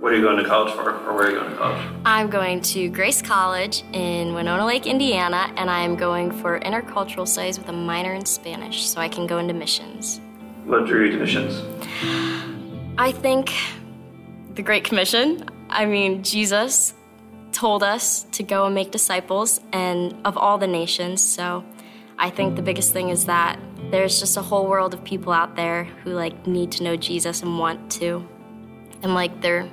What are you going to college for, or where are you going to college? I'm going to Grace College in Winona Lake, Indiana, and I'm going for intercultural studies with a minor in Spanish so I can go into missions. What drew you to missions? I think the Great Commission. I mean, Jesus told us to go and make disciples and of all the nations. So I think the biggest thing is that there's just a whole world of people out there who like need to know Jesus and want to. And like their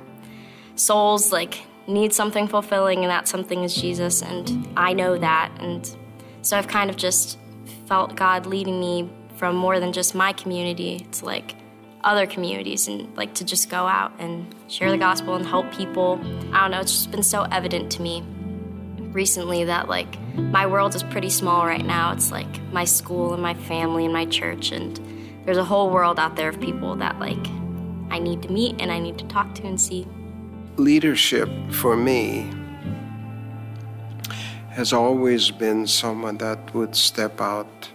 souls like need something fulfilling and that something is Jesus and I know that and so I've kind of just felt God leading me from more than just my community to like other communities and like to just go out and share the gospel and help people. I don't know, it's just been so evident to me recently that like my world is pretty small right now. It's like my school and my family and my church and there's a whole world out there of people that like I need to meet and I need to talk to and see. Leadership for me has always been someone that would step out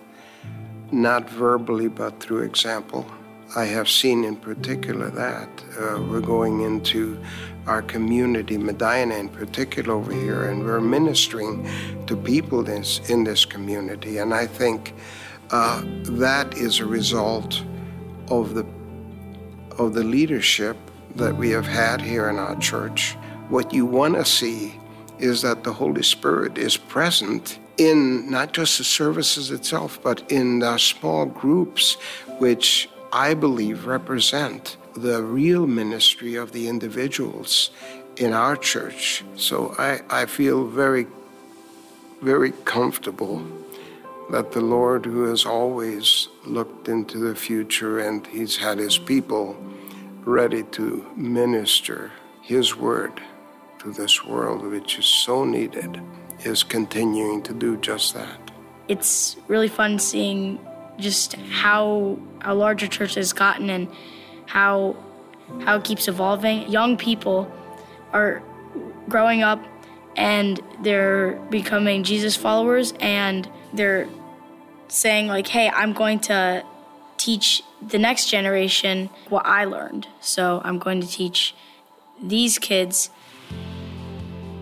not verbally but through example I have seen in particular that. Uh, we're going into our community, Medina in particular over here, and we're ministering to people this, in this community. And I think uh, that is a result of the of the leadership that we have had here in our church. What you want to see is that the Holy Spirit is present in not just the services itself, but in the small groups which I believe, represent the real ministry of the individuals in our church. So I, I feel very, very comfortable that the Lord, who has always looked into the future and He's had His people ready to minister His word to this world, which is so needed, is continuing to do just that. It's really fun seeing just how how large church has gotten and how how it keeps evolving. Young people are growing up and they're becoming Jesus followers and they're saying like, "Hey, I'm going to teach the next generation what I learned. So I'm going to teach these kids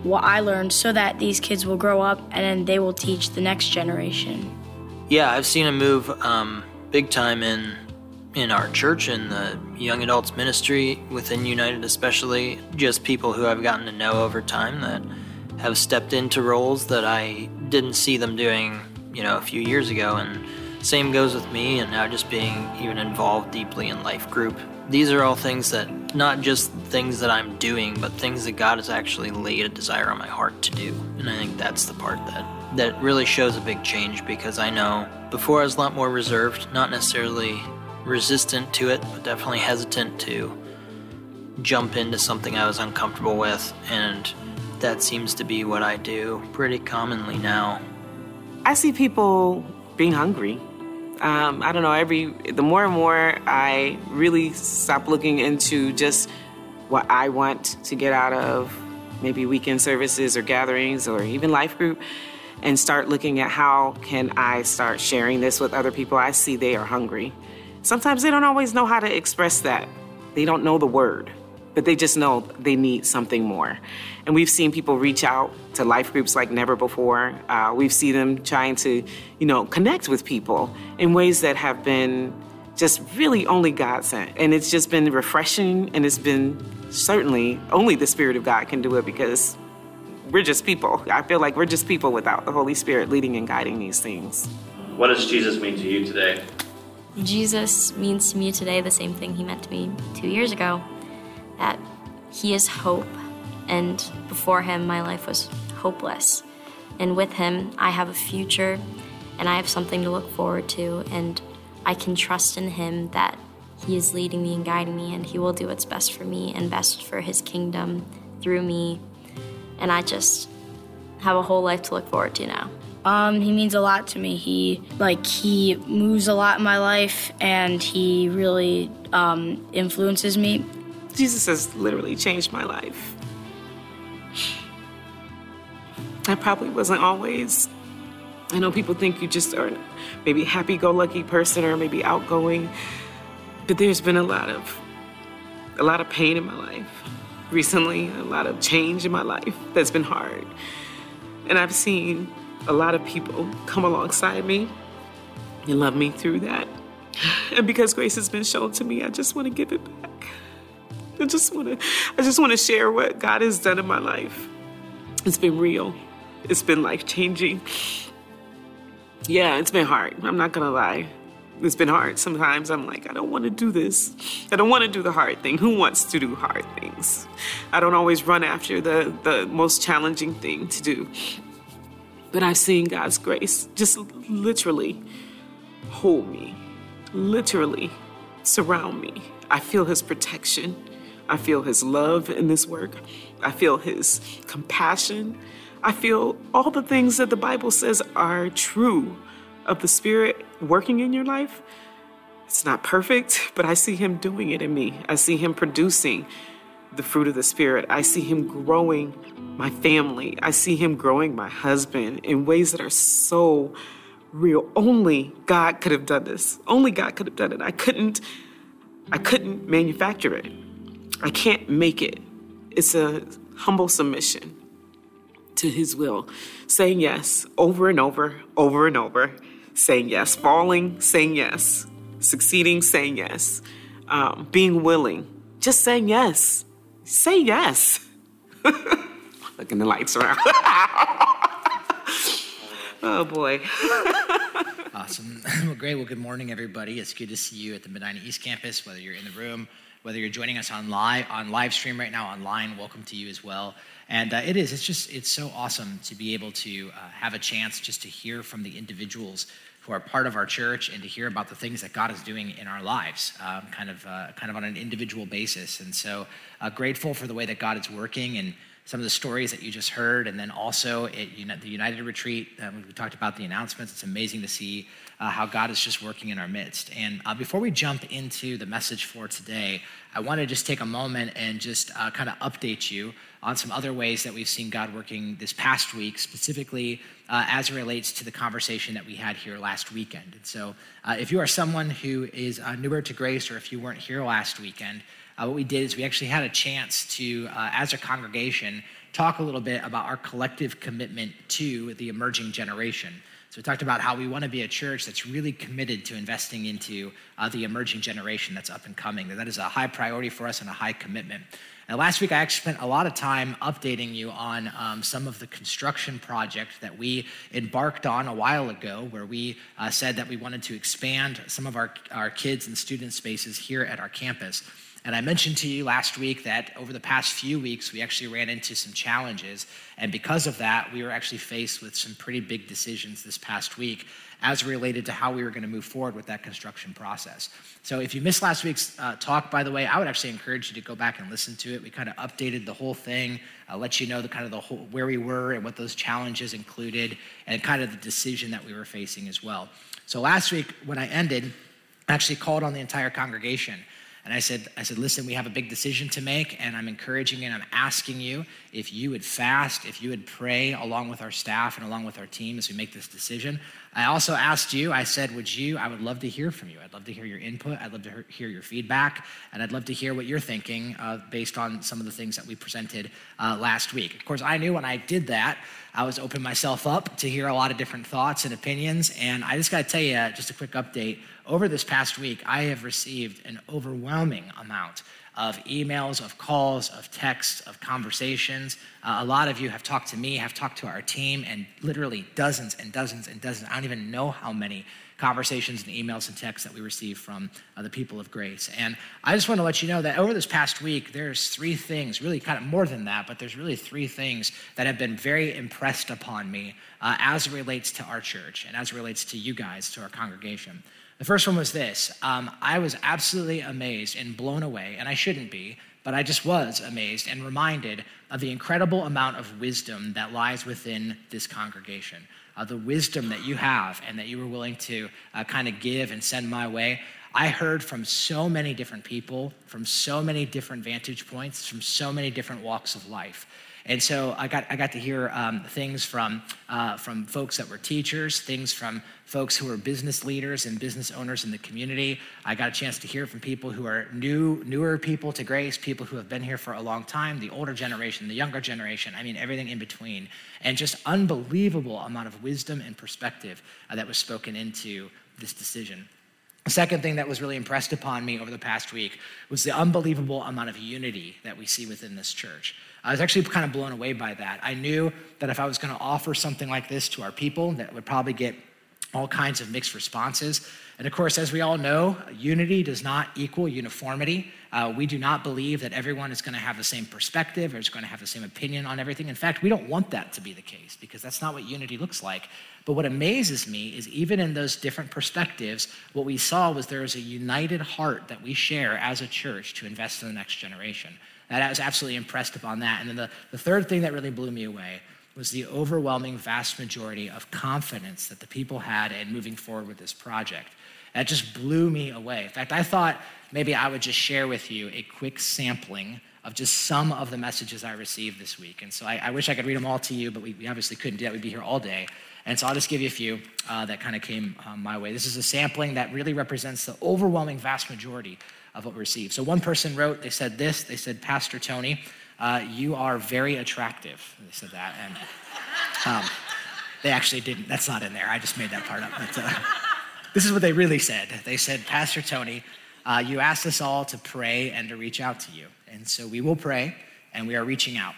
what I learned so that these kids will grow up and then they will teach the next generation." Yeah, I've seen a move um, big time in in our church in the young adults ministry within United, especially just people who I've gotten to know over time that have stepped into roles that I didn't see them doing, you know, a few years ago. And same goes with me, and now just being even involved deeply in life group. These are all things that not just things that I'm doing, but things that God has actually laid a desire on my heart to do. And I think that's the part that that really shows a big change because I know before I was a lot more reserved, not necessarily resistant to it, but definitely hesitant to jump into something I was uncomfortable with, and that seems to be what I do pretty commonly now. I see people being hungry. Um, I don't know, every the more and more I really stop looking into just what I want to get out of maybe weekend services or gatherings or even life group and start looking at how can I start sharing this with other people. I see they are hungry. Sometimes they don't always know how to express that. They don't know the word, but they just know they need something more. And we've seen people reach out to life groups like never before. Uh, we've seen them trying to, you know, connect with people in ways that have been just really only God sent. And it's just been refreshing and it's been certainly only the Spirit of God can do it because we're just people. I feel like we're just people without the Holy Spirit leading and guiding these things. What does Jesus mean to you today? Jesus means to me today the same thing he meant to me two years ago that he is hope, and before him, my life was hopeless. And with him, I have a future and I have something to look forward to, and I can trust in him that he is leading me and guiding me, and he will do what's best for me and best for his kingdom through me and I just have a whole life to look forward to now. Um, he means a lot to me. He like he moves a lot in my life, and he really um, influences me. Jesus has literally changed my life. I probably wasn't always. I know people think you just are maybe happy-go-lucky person or maybe outgoing, but there's been a lot of a lot of pain in my life recently, a lot of change in my life that's been hard. And I've seen a lot of people come alongside me and love me through that. And because grace has been shown to me, I just want to give it back. I just want to I just want to share what God has done in my life. It's been real. It's been life changing. Yeah, it's been hard. I'm not going to lie. It's been hard. Sometimes I'm like, I don't want to do this. I don't want to do the hard thing. Who wants to do hard things? I don't always run after the, the most challenging thing to do. But I've seen God's grace just literally hold me, literally surround me. I feel His protection. I feel His love in this work. I feel His compassion. I feel all the things that the Bible says are true of the Spirit working in your life. It's not perfect, but I see Him doing it in me. I see Him producing the fruit of the Spirit. I see Him growing my family. I see Him growing my husband in ways that are so real. Only God could have done this. Only God could have done it. I couldn't. I couldn't manufacture it. I can't make it. It's a humble submission to His will, saying yes over and over, over and over, saying yes, falling, saying yes, succeeding, saying yes, um, being willing, just saying yes. Say yes. Looking the lights around. oh boy. Awesome. Well, great. Well, good morning, everybody. It's good to see you at the Medina East Campus, whether you're in the room, whether you're joining us on live on live stream right now online. Welcome to you as well. And uh, it is. It's just. It's so awesome to be able to uh, have a chance just to hear from the individuals who are part of our church and to hear about the things that God is doing in our lives, um, kind of, uh, kind of on an individual basis. And so, uh, grateful for the way that God is working and some of the stories that you just heard, and then also at the United Retreat, um, we talked about the announcements. It's amazing to see uh, how God is just working in our midst. And uh, before we jump into the message for today, I want to just take a moment and just uh, kind of update you on some other ways that we've seen God working this past week, specifically uh, as it relates to the conversation that we had here last weekend. And so, uh, if you are someone who is uh, newer to grace, or if you weren't here last weekend, what we did is we actually had a chance to, as a congregation, talk a little bit about our collective commitment to the emerging generation. So we talked about how we want to be a church that's really committed to investing into uh, the emerging generation that's up and coming. That is a high priority for us and a high commitment. And last week, I actually spent a lot of time updating you on um, some of the construction project that we embarked on a while ago, where we uh, said that we wanted to expand some of our, our kids and student spaces here at our campus. And I mentioned to you last week that over the past few weeks, we actually ran into some challenges. And because of that, we were actually faced with some pretty big decisions this past week as related to how we were going to move forward with that construction process. So if you missed last week's uh, talk, by the way, I would actually encourage you to go back and listen to it. We kind of updated the whole thing, uh, let you know the kind of the whole, where we were and what those challenges included, and kind of the decision that we were facing as well. So last week, when I ended, I actually called on the entire congregation and I said, I said, listen, we have a big decision to make, and I'm encouraging and I'm asking you if you would fast, if you would pray along with our staff and along with our team as we make this decision. I also asked you, I said, would you, I would love to hear from you. I'd love to hear your input. I'd love to hear your feedback. And I'd love to hear what you're thinking uh, based on some of the things that we presented uh, last week. Of course, I knew when I did that, I was opening myself up to hear a lot of different thoughts and opinions. And I just got to tell you, just a quick update. Over this past week, I have received an overwhelming amount of emails, of calls, of texts, of conversations. Uh, a lot of you have talked to me, have talked to our team, and literally dozens and dozens and dozens. I don't even know how many conversations and emails and texts that we receive from uh, the people of grace. And I just want to let you know that over this past week, there's three things, really kind of more than that, but there's really three things that have been very impressed upon me uh, as it relates to our church and as it relates to you guys, to our congregation. The first one was this um, I was absolutely amazed and blown away, and I shouldn't be, but I just was amazed and reminded of the incredible amount of wisdom that lies within this congregation. Uh, the wisdom that you have and that you were willing to uh, kind of give and send my way. I heard from so many different people, from so many different vantage points, from so many different walks of life. And so I got, I got to hear um, things from, uh, from folks that were teachers, things from folks who are business leaders and business owners in the community. I got a chance to hear from people who are new, newer people to Grace, people who have been here for a long time, the older generation, the younger generation, I mean, everything in between. And just unbelievable amount of wisdom and perspective uh, that was spoken into this decision. The second thing that was really impressed upon me over the past week was the unbelievable amount of unity that we see within this church. I was actually kind of blown away by that. I knew that if I was going to offer something like this to our people, that would probably get all kinds of mixed responses. And of course, as we all know, unity does not equal uniformity. Uh, we do not believe that everyone is going to have the same perspective or is going to have the same opinion on everything. In fact, we don't want that to be the case because that's not what unity looks like. But what amazes me is even in those different perspectives, what we saw was there is a united heart that we share as a church to invest in the next generation. That I was absolutely impressed upon that. And then the, the third thing that really blew me away was the overwhelming vast majority of confidence that the people had in moving forward with this project. That just blew me away. In fact, I thought maybe I would just share with you a quick sampling of just some of the messages I received this week. And so I, I wish I could read them all to you, but we, we, obviously couldn't do that. We'd be here all day. And so I'll just give you a few uh, that kind of came um, my way. This is a sampling that really represents the overwhelming vast majority of what we received. So one person wrote, they said this, they said, Pastor Tony, uh, you are very attractive. They said that. And um, they actually didn't. That's not in there. I just made that part up. But, uh, this is what they really said. They said, Pastor Tony, uh, you asked us all to pray and to reach out to you. And so we will pray and we are reaching out.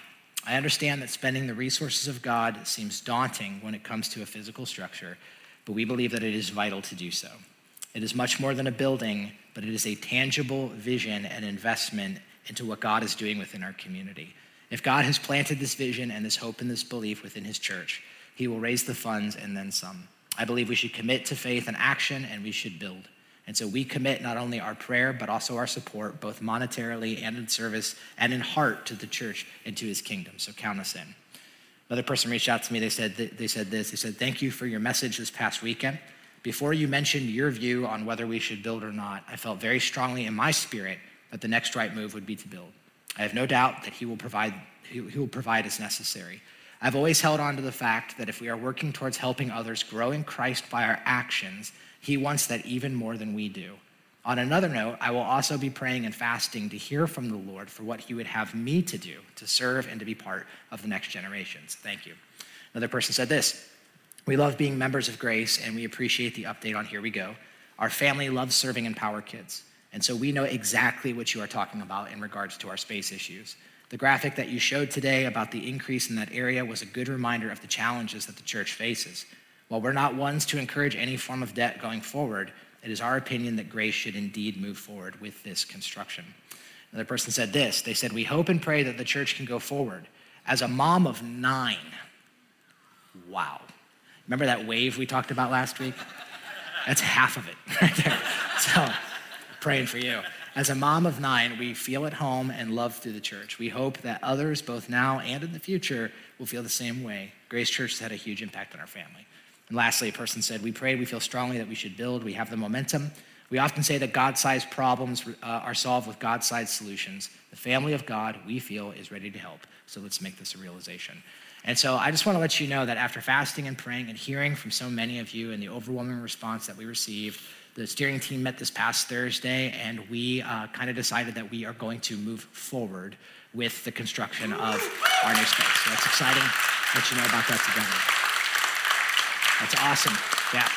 I understand that spending the resources of God seems daunting when it comes to a physical structure, but we believe that it is vital to do so. It is much more than a building, but it is a tangible vision and investment into what God is doing within our community. If God has planted this vision and this hope and this belief within his church, he will raise the funds and then some. I believe we should commit to faith and action and we should build. And so we commit not only our prayer, but also our support, both monetarily and in service and in heart to the church and to his kingdom. So count us in. Another person reached out to me. They said, they said this. They said, Thank you for your message this past weekend. Before you mentioned your view on whether we should build or not, I felt very strongly in my spirit that the next right move would be to build. I have no doubt that he will provide, he will provide as necessary. I've always held on to the fact that if we are working towards helping others grow in Christ by our actions, he wants that even more than we do. On another note, I will also be praying and fasting to hear from the Lord for what he would have me to do to serve and to be part of the next generations. Thank you. Another person said this We love being members of Grace and we appreciate the update on Here We Go. Our family loves serving in Power Kids. And so we know exactly what you are talking about in regards to our space issues. The graphic that you showed today about the increase in that area was a good reminder of the challenges that the church faces. While we're not ones to encourage any form of debt going forward, it is our opinion that Grace should indeed move forward with this construction. Another person said this they said, We hope and pray that the church can go forward. As a mom of nine, wow. Remember that wave we talked about last week? That's half of it right there. So, praying for you. As a mom of nine, we feel at home and love through the church. We hope that others, both now and in the future, will feel the same way. Grace Church has had a huge impact on our family. And lastly, a person said, We pray, we feel strongly that we should build, we have the momentum. We often say that God sized problems uh, are solved with God sized solutions. The family of God, we feel, is ready to help. So let's make this a realization. And so I just want to let you know that after fasting and praying and hearing from so many of you and the overwhelming response that we received, the steering team met this past Thursday, and we uh, kind of decided that we are going to move forward with the construction of our new space. So that's exciting. Let you know about that together. That's awesome. Yeah.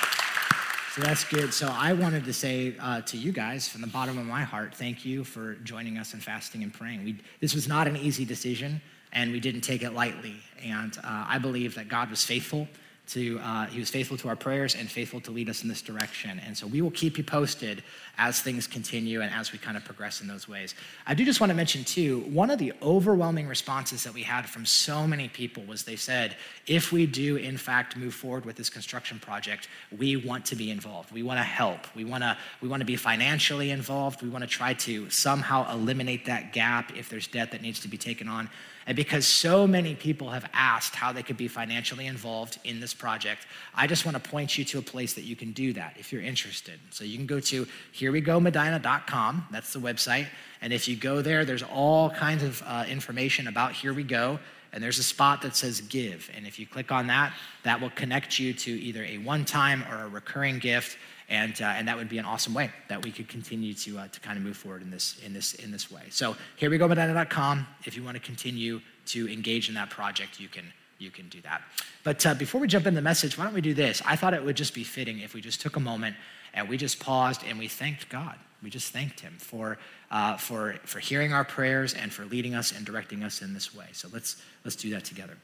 So that's good. So I wanted to say uh, to you guys from the bottom of my heart, thank you for joining us in fasting and praying. We, this was not an easy decision, and we didn't take it lightly. And uh, I believe that God was faithful to uh, he was faithful to our prayers and faithful to lead us in this direction. And so we will keep you posted as things continue and as we kind of progress in those ways. I do just want to mention too one of the overwhelming responses that we had from so many people was they said if we do in fact move forward with this construction project we want to be involved. We want to help. We want to we want to be financially involved. We want to try to somehow eliminate that gap if there's debt that needs to be taken on and because so many people have asked how they could be financially involved in this project, I just want to point you to a place that you can do that if you're interested. So you can go to herewegomedina.com. That's the website. And if you go there, there's all kinds of uh, information about Here We Go. and there's a spot that says give. And if you click on that, that will connect you to either a one time or a recurring gift. And, uh, and that would be an awesome way that we could continue to, uh, to kind of move forward in this, in, this, in this way. So here we go, Medina.com. If you want to continue to engage in that project, you can, you can do that. But uh, before we jump in the message, why don't we do this? I thought it would just be fitting if we just took a moment and we just paused and we thanked God. We just thanked Him for, uh, for, for hearing our prayers and for leading us and directing us in this way. So let's, let's do that together.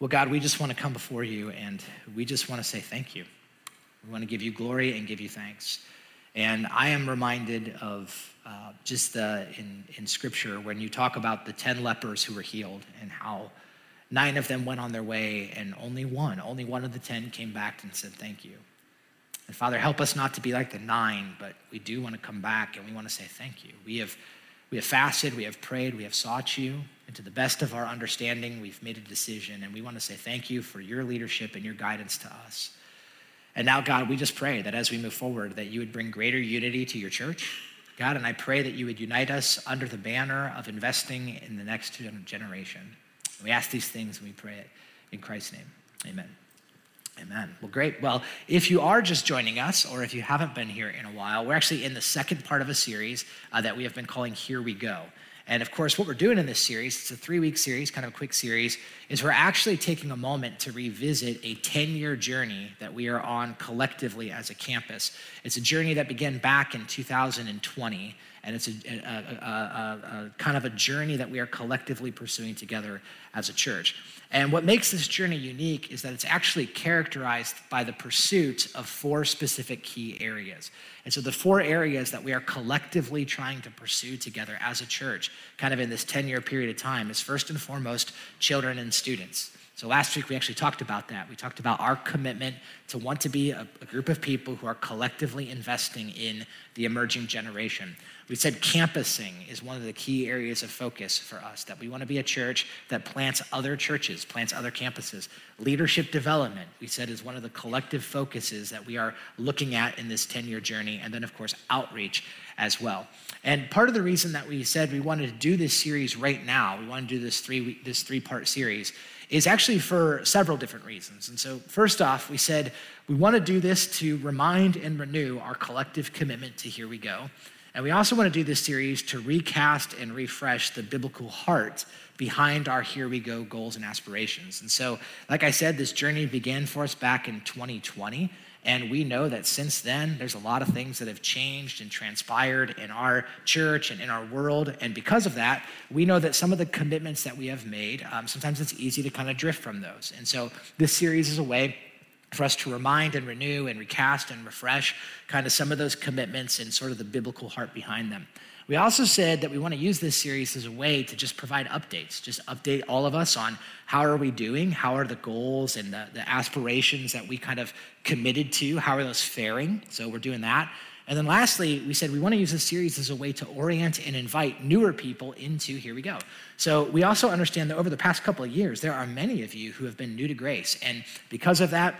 Well, God, we just want to come before you and we just want to say thank you. We want to give you glory and give you thanks. And I am reminded of uh, just the, in, in scripture when you talk about the 10 lepers who were healed and how nine of them went on their way and only one, only one of the 10 came back and said thank you. And Father, help us not to be like the nine, but we do want to come back and we want to say thank you. We have, we have fasted, we have prayed, we have sought you, and to the best of our understanding, we've made a decision, and we want to say thank you for your leadership and your guidance to us. And now, God, we just pray that as we move forward, that you would bring greater unity to your church. God, and I pray that you would unite us under the banner of investing in the next generation. We ask these things and we pray it in Christ's name. Amen. Amen. Well, great. Well, if you are just joining us, or if you haven't been here in a while, we're actually in the second part of a series uh, that we have been calling Here We Go. And of course, what we're doing in this series, it's a three week series, kind of a quick series, is we're actually taking a moment to revisit a 10 year journey that we are on collectively as a campus. It's a journey that began back in 2020 and it's a, a, a, a, kind of a journey that we are collectively pursuing together as a church. And what makes this journey unique is that it's actually characterized by the pursuit of four specific key areas. And so, the four areas that we are collectively trying to pursue together as a church, kind of in this 10 year period of time, is first and foremost children and students. So last week we actually talked about that. We talked about our commitment to want to be a, a, group of people who are collectively investing in the emerging generation. We said campusing is one of the key areas of focus for us, that we want to be a church that plants other churches, plants other campuses. Leadership development, we said, is one of the collective focuses that we are looking at in this 10 year journey. And then, of course, outreach as well. And part of the reason that we said we wanted to do this series right now, we want to do this three, this three part series, is actually for several different reasons. And so, first off, we said we want to do this to remind and renew our collective commitment to Here We Go. And we also want to do this series to recast and refresh the biblical heart behind our Here We Go goals and aspirations. And so, like I said, this journey began for us back in 2020. And we know that since then, there's a lot of things that have changed and transpired in our church and in our world. And because of that, we know that some of the commitments that we have made, um, sometimes it's easy to kind of drift from those. And so this series is a way for us to remind and renew and recast and refresh kind of some of those commitments and sort of the biblical heart behind them. We also said that we want to use this series as a way to just provide updates, just update all of us on how are we doing, how are the goals and the, the aspirations that we kind of committed to, how are those faring. So we're doing that. And then lastly, we said we want to use this series as a way to orient and invite newer people into Here We Go. So we also understand that over the past couple of years, there are many of you who have been new to grace. And because of that,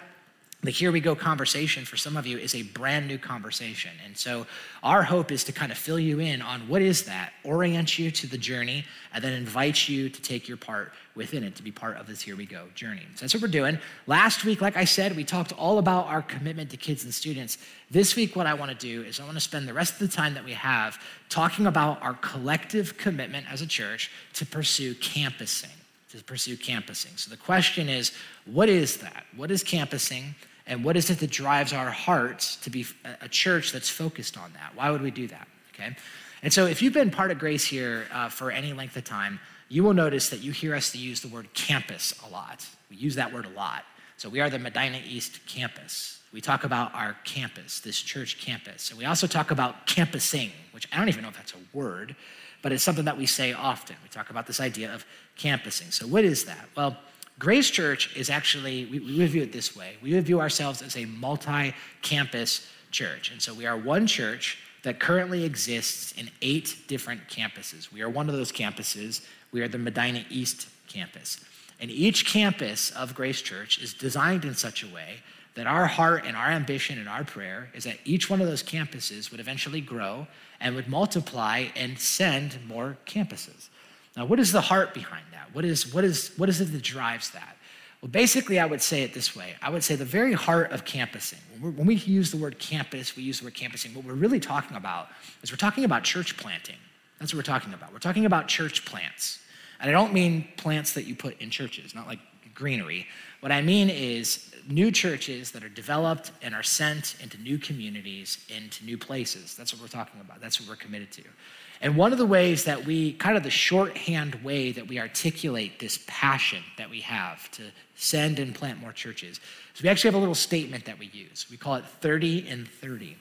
the Here We Go conversation for some of you is a brand new conversation. And so our hope is to kind of fill you in on what is that, orient you to the journey, and then invite you to take your part within it, to be part of this Here We Go journey. So that's what we're doing. Last week, like I said, we talked all about our commitment to kids and students. This week, what I want to do is I want to spend the rest of the time that we have talking about our collective commitment as a church to pursue campusing to pursue campusing. So the question is, what is that? What is campusing? And what is it that drives our hearts to be a church that's focused on that? Why would we do that? Okay. And so if you've been part of Grace here uh, for any length of time, you will notice that you hear us use the word campus a lot. We use that word a lot. So we are the Medina East campus. We talk about our campus, this church campus. And we also talk about campusing, which I don't even know if that's a word, but it's something that we say often. We talk about this idea of campusing. So, what is that? Well, Grace Church is actually, we, we view it this way. We view ourselves as a multi campus church. And so we are one church that currently exists in eight different campuses. We are one of those campuses. We are the Medina East campus. And each campus of Grace Church is designed in such a way that our heart and our ambition and our prayer is that each one of those campuses would eventually grow and would multiply and send more campuses. Now, what is the heart behind that? What is, what is, what is it that drives that? Well, basically, I would say it this way I would say the very heart of campusing, when, we use the word campus, we use the word campusing, what we're really talking about is we're talking about church planting. That's what we're talking about. We're talking about church plants. And I don't mean plants that you put in churches, not like greenery. What I mean is new churches that are developed and are sent into new communities, into new places. That's what we're talking about. That's what we're committed to. And one of the ways that we, kind of the shorthand way that we articulate this passion that we have to send and plant more churches is we actually have a little statement that we use. We call it 30 and 30.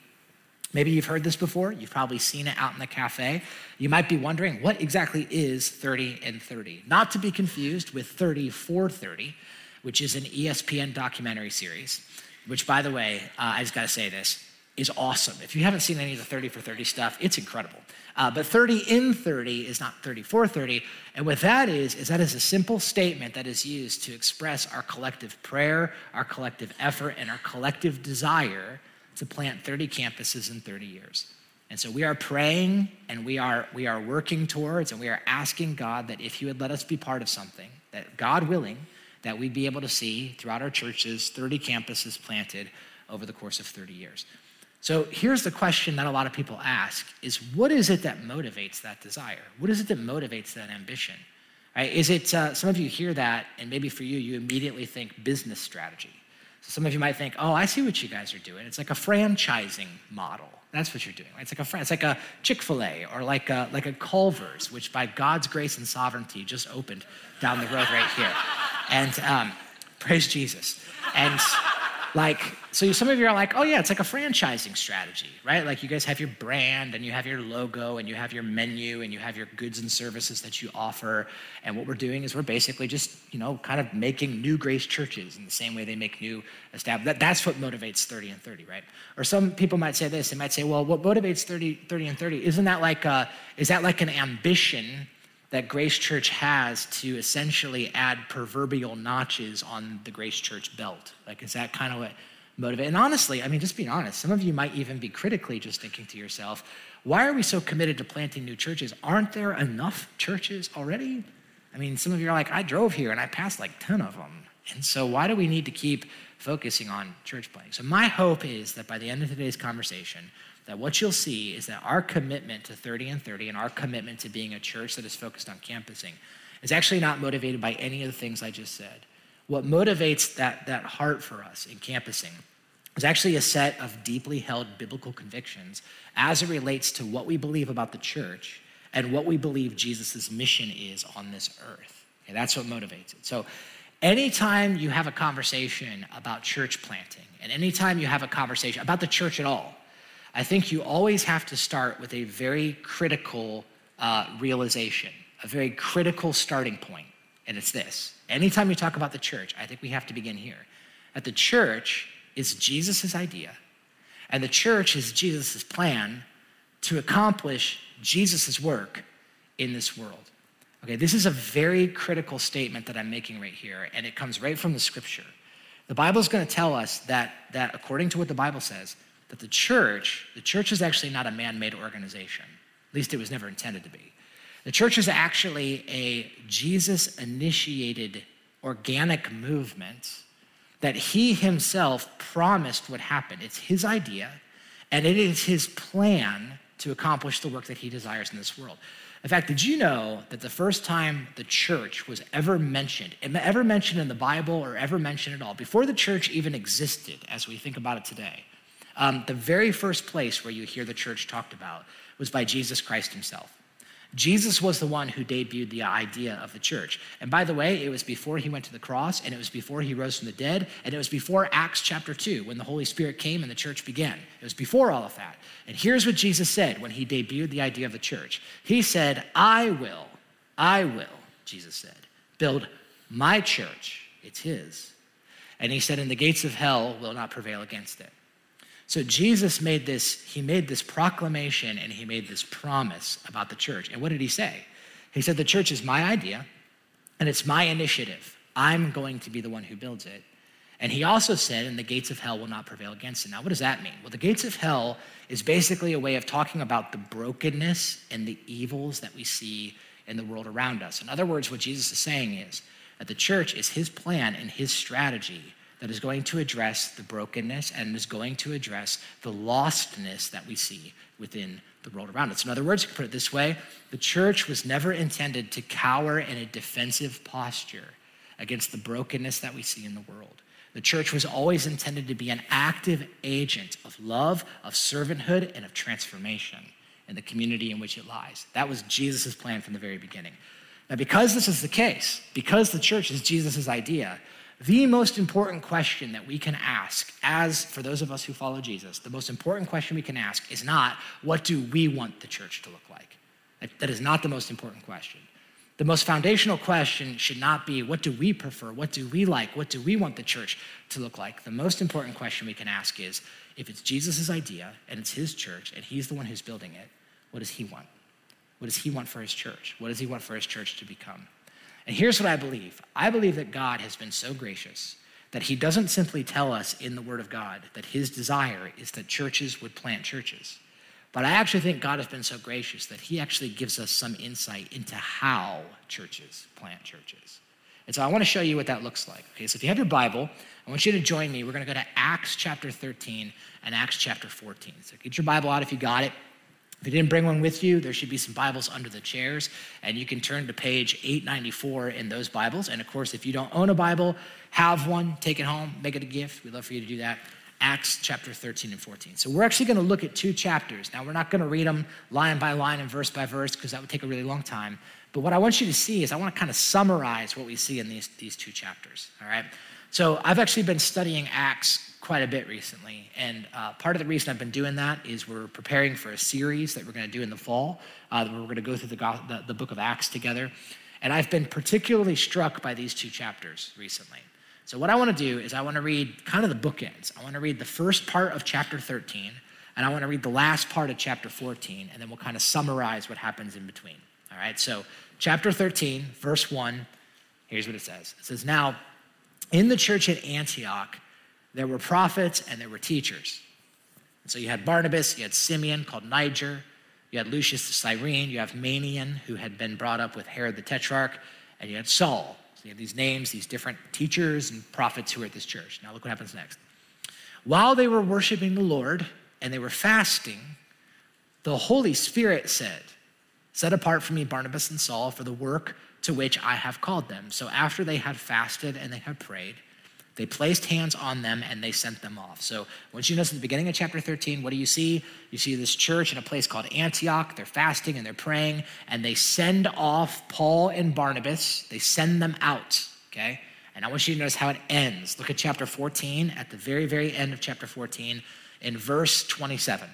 Maybe you've heard this before. You've probably seen it out in the cafe. You might be wondering what exactly is 30 and 30? Not to be confused with 30 for 30, which is an ESPN documentary series, which, by the way, uh, I just got to say this is awesome. If you haven't seen any of the 30 for 30 stuff, it's incredible. Uh, but 30 in 30 is not 30 for 30. And what that is, is that is a simple statement that is used to express our collective prayer, our collective effort, and our collective desire to plant 30 campuses in 30 years. And so we are praying and we are, we are working towards and we are asking God that if He would let us be part of something, that God willing, that we'd be able to see throughout our churches 30 campuses planted over the course of 30 years. So here's the question that a lot of people ask is what is it that motivates that desire? What is it that motivates that ambition? Right? Is it, uh, some of you hear that, and maybe for you, you immediately think business strategy. So some of you might think, oh, I see what you guys are doing. It's like a franchising model. That's what you're doing. Right? It's like a it's like a Chick Fil A or like a like a Culver's, which by God's grace and sovereignty just opened down the road right here. And um, praise Jesus. And like, so some of you are like, oh yeah, it's like a franchising strategy, right? Like you guys have your brand and you have your logo and you have your menu and you have your goods and services that you offer. And what we're doing is we're basically just, you know, kind of making new grace churches in the same way they make new established. That, that's what motivates 30 and 30, right? Or some people might say this, they might say, well, what motivates 30, 30 and 30? Isn't that like a, is that like an ambition that Grace Church has to essentially add proverbial notches on the Grace Church belt? Like, is that kind of what motivates? And honestly, I mean, just being honest, some of you might even be critically just thinking to yourself, why are we so committed to planting new churches? Aren't there enough churches already? I mean, some of you are like, I drove here and I passed like 10 of them. And so, why do we need to keep focusing on church planting? So, my hope is that by the end of today's conversation, that what you'll see is that our commitment to 30 and 30 and our commitment to being a church that is focused on campusing is actually not motivated by any of the things I just said. What motivates that, that heart for us in campusing is actually a set of deeply held biblical convictions as it relates to what we believe about the church and what we believe Jesus' mission is on this earth. Okay, that's what motivates it. So, anytime you have a conversation about church planting, and anytime you have a conversation about the church at all, I think you always have to start with a very critical uh, realization, a very critical starting point, and it's this. Anytime we talk about the church, I think we have to begin here. That the church is Jesus' idea, and the church is Jesus' plan to accomplish Jesus' work in this world. Okay, this is a very critical statement that I'm making right here, and it comes right from the scripture. The Bible is going to tell us that, that according to what the Bible says, that the church, the church is actually not a man made organization. At least it was never intended to be. The church is actually a Jesus initiated organic movement that he himself promised would happen. It's his idea, and it is his plan to accomplish the work that he desires in this world. In fact, did you know that the first time the church was ever mentioned, ever mentioned in the Bible or ever mentioned at all, before the church even existed as we think about it today, um, the very first place where you hear the church talked about was by Jesus Christ himself. Jesus was the one who debuted the idea of the church. And by the way, it was before he went to the cross, and it was before he rose from the dead, and it was before Acts chapter 2 when the Holy Spirit came and the church began. It was before all of that. And here's what Jesus said when he debuted the idea of the church He said, I will, I will, Jesus said, build my church. It's his. And he said, and the gates of hell will not prevail against it. So Jesus made this, he made this proclamation and he made this promise about the church. And what did he say? He said, The church is my idea and it's my initiative. I'm going to be the one who builds it. And he also said, and the gates of hell will not prevail against it. Now, what does that mean? Well, the gates of hell is basically a way of talking about the brokenness and the evils that we see in the world around us. In other words, what Jesus is saying is that the church is his plan and his strategy that is going to address the brokenness and is going to address the lostness that we see within the world around us. In other words, put it this way the church was never intended to cower in a defensive posture against the brokenness that we see in the world. The church was always intended to be an active agent of love, of servanthood, and of transformation in the community in which it lies. That was Jesus' plan from the very beginning. Now, because this is the case, because the church is Jesus' idea, the most important question that we can ask, as for those of us who follow Jesus, the most important question we can ask is not, what do we want the church to look like? that is not the most important question. The most foundational question should not be, what do we prefer? What do we like? What do we want the church to look like? The most important question we can ask is, if it's Jesus' idea and it's his church and he's the one who's building it, what does he want? What does he want for his church? What does he want for his church to become? And here's what I believe I believe that God has been so gracious that he doesn't simply tell us in the Word of God that his desire is that churches would plant churches. But I actually think God has been so gracious that he actually gives us some insight into how churches plant churches. And so I want to show you what that looks like. Okay, so if you have your Bible, I want you to join me. We're going to go to Acts chapter 13 and Acts chapter 14. So get your Bible out if you got it. If you didn't bring one with you, there should be some Bibles under the chairs, and you can turn to page 894 in those Bibles. And of course, if you don't own a Bible, have one, take it home, make it a gift. We'd love for you to do that. Acts chapter 13 and 14. So we're actually going to look at two chapters. Now, we're not going to read them line by line and verse by verse because that would take a really long time. But what I want you to see is I want to kind of summarize what we see in these, these two chapters. All right. So I've actually been studying Acts quite a bit recently. And uh, part of the reason I've been doing that is we're preparing for a series that we're going to do in the fall, uh, where we're going to go through the, the, the book of Acts together. And I've been particularly struck by these two chapters recently. So, what I want to do is I want to read kind of the bookends. I want to read the first part of chapter 13, and I want to read the last part of chapter 14, and then we'll kind of summarize what happens in between. All right, so chapter 13, verse 1, here's what it says It says, Now, in the church at Antioch, there were prophets and there were teachers. And so you had Barnabas, you had Simeon called Niger, you had Lucius the Cyrene, you have Manaen, who had been brought up with Herod the Tetrarch, and you had Saul. So you have these names, these different teachers and prophets who were at this church. Now look what happens next. While they were worshiping the Lord and they were fasting, the Holy Spirit said, Set apart for me Barnabas and Saul for the work to which I have called them. So after they had fasted and they had prayed, they placed hands on them and they sent them off. So, once you notice at the beginning of chapter 13, what do you see? You see this church in a place called Antioch. They're fasting and they're praying, and they send off Paul and Barnabas. They send them out, okay? And I want you to notice how it ends. Look at chapter 14, at the very, very end of chapter 14, in verse 27.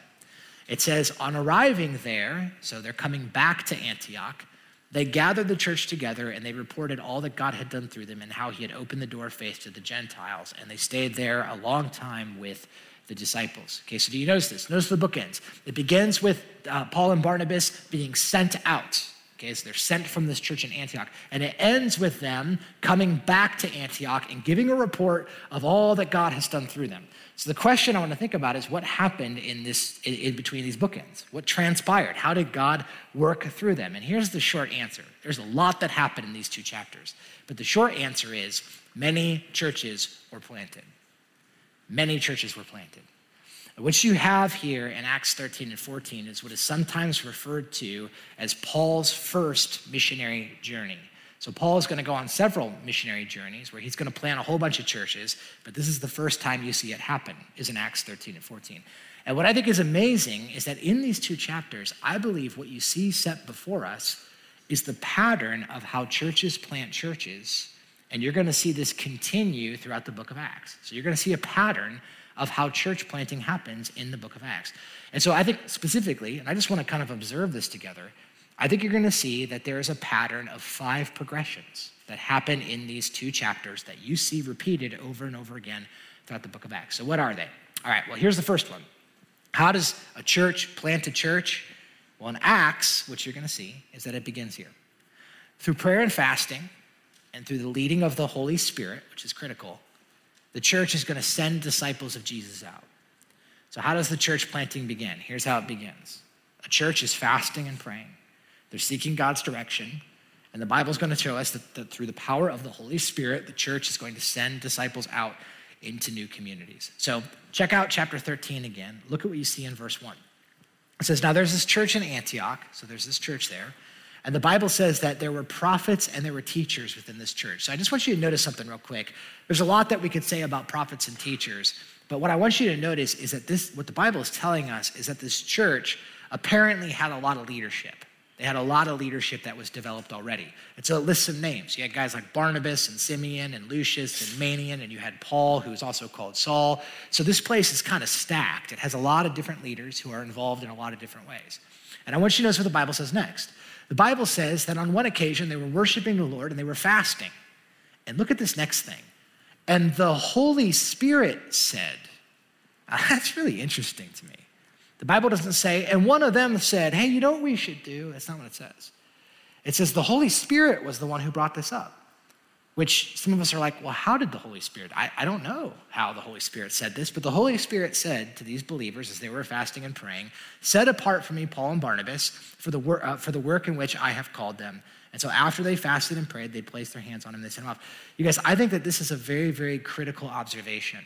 It says, On arriving there, so they're coming back to Antioch, they gathered the church together and they reported all that God had done through them and how he had opened the door of faith to the Gentiles. And they stayed there a long time with the disciples. Okay, so do you notice this? Notice the bookends. It begins with uh, Paul and Barnabas being sent out. Okay, so they're sent from this church in Antioch. And it ends with them coming back to Antioch and giving a report of all that God has done through them. So the question I want to think about is what happened in this in, between these bookends? What transpired? How did God work through them? And here's the short answer. There's a lot that happened in these two chapters. But the short answer is many churches were planted. Many churches were planted. What you have here in Acts 13 and 14 is what is sometimes referred to as Paul's first missionary journey. So Paul is going to go on several missionary journeys where he's going to plant a whole bunch of churches, but this is the first time you see it happen is in Acts 13 and 14. And what I think is amazing is that in these two chapters, I believe what you see set before us is the pattern of how churches plant churches, and you're going to see this continue throughout the book of Acts. So you're going to see a pattern of how church planting happens in the book of Acts. And so I think specifically, and I just want to kind of observe this together, I think you're going to see that there is a pattern of five progressions that happen in these two chapters that you see repeated over and over again throughout the book of Acts. So, what are they? All right, well, here's the first one. How does a church plant a church? Well, in Acts, what you're going to see is that it begins here. Through prayer and fasting, and through the leading of the Holy Spirit, which is critical, the church is going to send disciples of Jesus out. So, how does the church planting begin? Here's how it begins a church is fasting and praying. They're seeking God's direction. And the Bible's going to show us that, that through the power of the Holy Spirit, the church is going to send disciples out into new communities. So check out chapter 13 again. Look at what you see in verse 1. It says, Now there's this church in Antioch, so there's this church there. And the Bible says that there were prophets and there were teachers within this church. So I just want you to notice something real quick. There's a lot that we could say about prophets and teachers, but what I want you to notice is that this, what the Bible is telling us is that this church apparently had a lot of leadership. They had a lot of leadership that was developed already. And so it lists some names. You had guys like Barnabas and Simeon and Lucius and Manaen, and you had Paul, who was also called Saul. So this place is kind of stacked. It has a lot of different leaders who are involved in a lot of different ways. And I want you to notice what the Bible says next. The Bible says that on one occasion they were worshiping the Lord and they were fasting. And look at this next thing. And the Holy Spirit said, that's really interesting to me. The Bible doesn't say, and one of them said, hey, you know what we should do? That's not what it says. It says the Holy Spirit was the one who brought this up, which some of us are like, well, how did the Holy Spirit? I, I don't know how the Holy Spirit said this, but the Holy Spirit said to these believers as they were fasting and praying, set apart for me Paul and Barnabas for the, wor- uh, for the work in which I have called them. And so after they fasted and prayed, they placed their hands on him, and they sent him off. You guys, I think that this is a very, very critical observation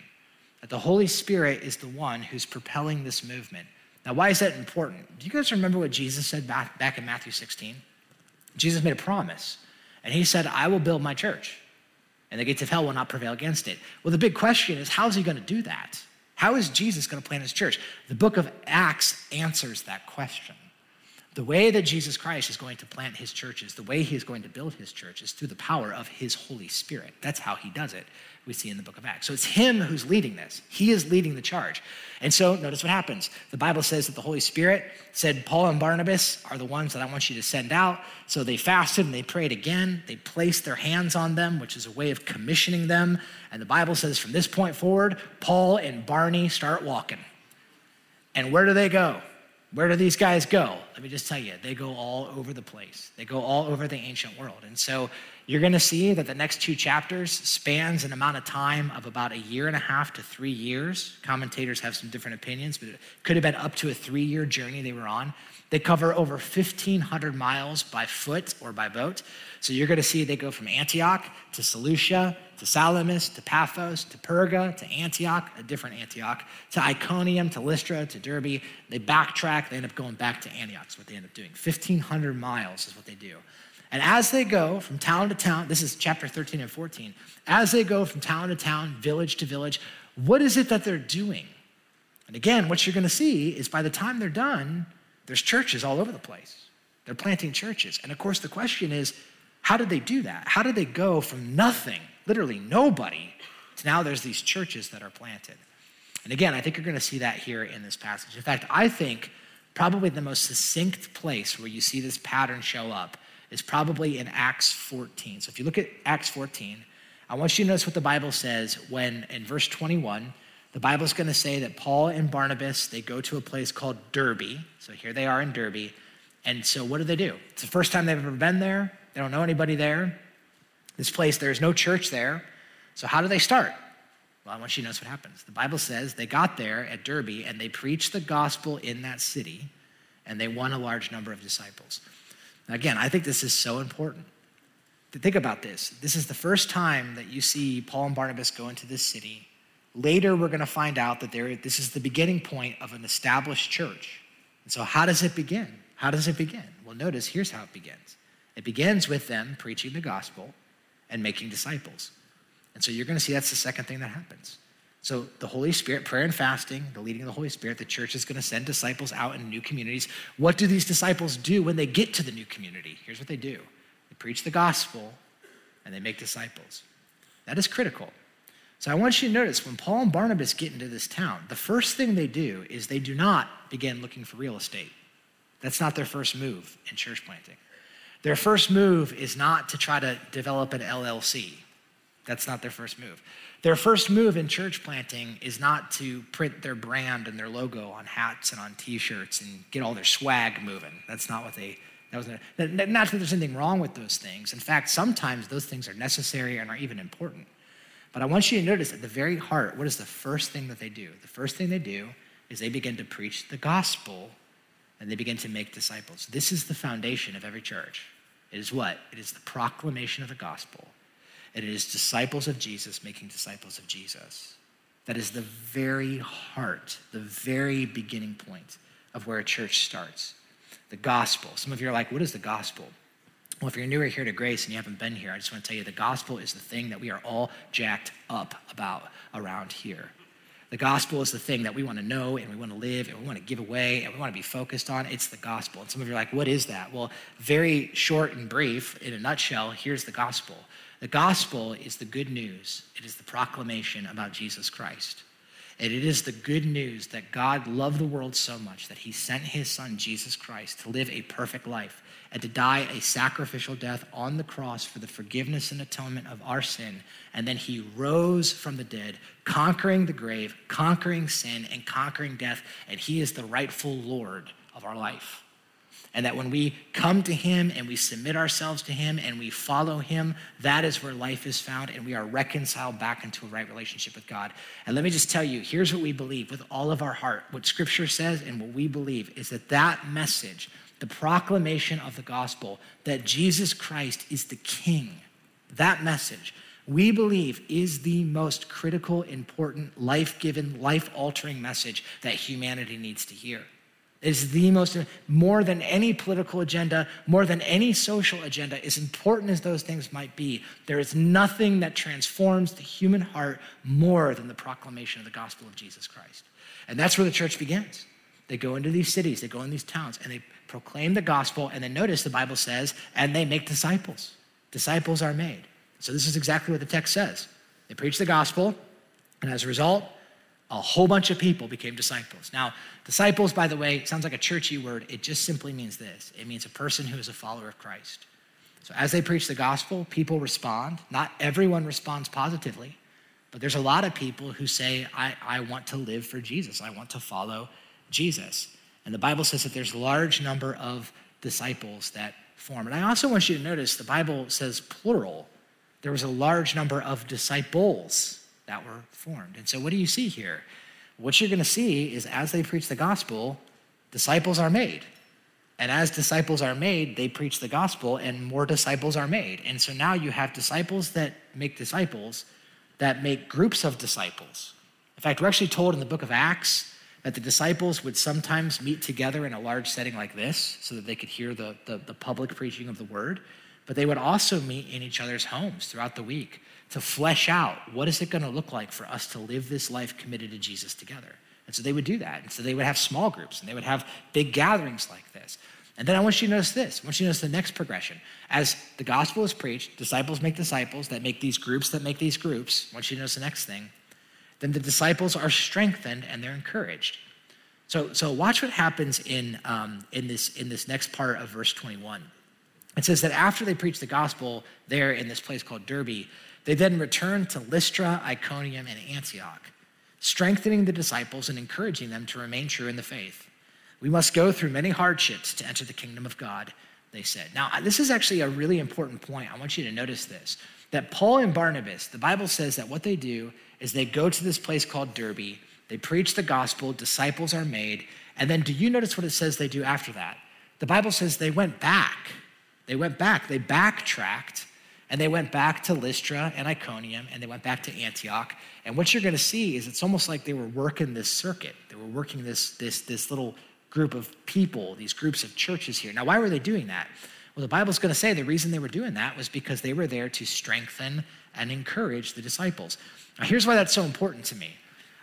that the Holy Spirit is the one who's propelling this movement. Now, why is that important? Do you guys remember what Jesus said back, back in Matthew 16? Jesus made a promise, and he said, I will build my church, and the gates of hell will not prevail against it. Well, the big question is, how is he going to do that? How is Jesus going to plant his church? The book of Acts answers that question. The way that Jesus Christ is going to plant his churches, the way he is going to build his church is through the power of his Holy Spirit. That's how he does it, we see in the book of Acts. So it's him who's leading this. He is leading the charge. And so notice what happens. The Bible says that the Holy Spirit said, Paul and Barnabas are the ones that I want you to send out. So they fasted and they prayed again. They placed their hands on them, which is a way of commissioning them. And the Bible says from this point forward, Paul and Barney start walking. And where do they go? Where do these guys go? Let me just tell you, they go all over the place. They go all over the ancient world. And so you're going to see that the next two chapters spans an amount of time of about a year and a half to three years. Commentators have some different opinions, but it could have been up to a three year journey they were on. They cover over 1,500 miles by foot or by boat. So you're going to see they go from Antioch to Seleucia to Salamis to Paphos to Perga to Antioch, a different Antioch, to Iconium to Lystra to Derbe. They backtrack, they end up going back to Antioch. That's what they end up doing. 1,500 miles is what they do. And as they go from town to town, this is chapter 13 and 14, as they go from town to town, village to village, what is it that they're doing? And again, what you're going to see is by the time they're done, there's churches all over the place. They're planting churches. And of course, the question is, how did they do that? How did they go from nothing, literally nobody, to now there's these churches that are planted? And again, I think you're going to see that here in this passage. In fact, I think probably the most succinct place where you see this pattern show up is probably in Acts 14. So if you look at Acts 14, I want you to notice what the Bible says when in verse 21, the Bible's going to say that Paul and Barnabas, they go to a place called Derbe. So here they are in Derbe. And so what do they do? It's the first time they've ever been there. They don't know anybody there. This place, there's no church there. So how do they start? Well, I want you to notice what happens. The Bible says they got there at Derbe and they preached the gospel in that city and they won a large number of disciples. Again, I think this is so important. To think about this. This is the first time that you see Paul and Barnabas go into this city. Later, we're going to find out that there, this is the beginning point of an established church. And so, how does it begin? How does it begin? Well, notice here's how it begins it begins with them preaching the gospel and making disciples. And so, you're going to see that's the second thing that happens. So, the Holy Spirit, prayer and fasting, the leading of the Holy Spirit, the church is going to send disciples out in new communities. What do these disciples do when they get to the new community? Here's what they do they preach the gospel and they make disciples. That is critical. So, I want you to notice when Paul and Barnabas get into this town, the first thing they do is they do not begin looking for real estate. That's not their first move in church planting. Their first move is not to try to develop an LLC. That's not their first move. Their first move in church planting is not to print their brand and their logo on hats and on t-shirts and get all their swag moving. That's not what they that was their, not that there's anything wrong with those things. In fact, sometimes those things are necessary and are even important. But I want you to notice at the very heart, what is the first thing that they do? The first thing they do is they begin to preach the gospel and they begin to make disciples. This is the foundation of every church. It is what? It is the proclamation of the gospel. It is disciples of Jesus making disciples of Jesus. That is the very heart, the very beginning point of where a church starts. The gospel. Some of you are like, what is the gospel? Well, if you're newer here to Grace and you haven't been here, I just want to tell you the gospel is the thing that we are all jacked up about around here. The gospel is the thing that we want to know and we want to live and we want to give away and we want to be focused on. It's the gospel. And some of you are like, what is that? Well, very short and brief, in a nutshell, here's the gospel. The gospel is the good news, it is the proclamation about Jesus Christ. And it is the good news that God loved the world so much that he sent his son, Jesus Christ, to live a perfect life and to die a sacrificial death on the cross for the forgiveness and atonement of our sin. And then he rose from the dead, conquering the grave, conquering sin, and conquering death. And he is the rightful Lord of our life. And that when we come to Him and we submit ourselves to Him and we follow Him, that is where life is found and we are reconciled back into a right relationship with God. And let me just tell you here's what we believe with all of our heart. What Scripture says and what we believe is that that message, the proclamation of the gospel, that Jesus Christ is the King, that message, we believe is the most critical, important, life giving, life altering message that humanity needs to hear is the most, more than any political agenda, more than any social agenda, as important as those things might be, there is nothing that transforms the human heart more than the proclamation of the gospel of Jesus Christ. And that's where the church begins. They go into these cities, they go in these towns, and they proclaim the gospel. And then notice the Bible says, and they make disciples. Disciples are made. So this is exactly what the text says. They preach the gospel, and as a result, a whole bunch of people became disciples. Now, disciples, by the way, sounds like a churchy word. It just simply means this it means a person who is a follower of Christ. So, as they preach the gospel, people respond. Not everyone responds positively, but there's a lot of people who say, I, I want to live for Jesus, I want to follow Jesus. And the Bible says that there's a large number of disciples that form. And I also want you to notice the Bible says plural. There was a large number of disciples that were formed. And so, what do you see here? What you're going to see is as they preach the gospel, disciples are made. And as disciples are made, they preach the gospel and more disciples are made. And so now you have disciples that make disciples that make groups of disciples. In fact, we're actually told in the book of Acts that the disciples would sometimes meet together in a large setting like this so that they could hear the, the, the public preaching of the word. But they would also meet in each other's homes throughout the week to flesh out what is it going to look like for us to live this life committed to Jesus together. And so they would do that. And so they would have small groups and they would have big gatherings like this. And then I want you to notice this. I want you to notice the next progression. As the gospel is preached, disciples make disciples that make these groups that make these groups. I want you to notice the next thing. Then the disciples are strengthened and they're encouraged. So, so watch what happens in, um, in, this, in this next part of verse 21. It says that after they preach the gospel there in this place called Derbe, they then returned to Lystra, Iconium, and Antioch, strengthening the disciples and encouraging them to remain true in the faith. We must go through many hardships to enter the kingdom of God, they said. Now, this is actually a really important point. I want you to notice this that Paul and Barnabas, the Bible says that what they do is they go to this place called Derbe, they preach the gospel, disciples are made, and then do you notice what it says they do after that? The Bible says they went back. They went back, they backtracked and they went back to Lystra and Iconium and they went back to Antioch. And what you're going to see is it's almost like they were working this circuit. They were working this, this, this little group of people, these groups of churches here. Now, why were they doing that? Well, the Bible's going to say the reason they were doing that was because they were there to strengthen and encourage the disciples. Now, here's why that's so important to me.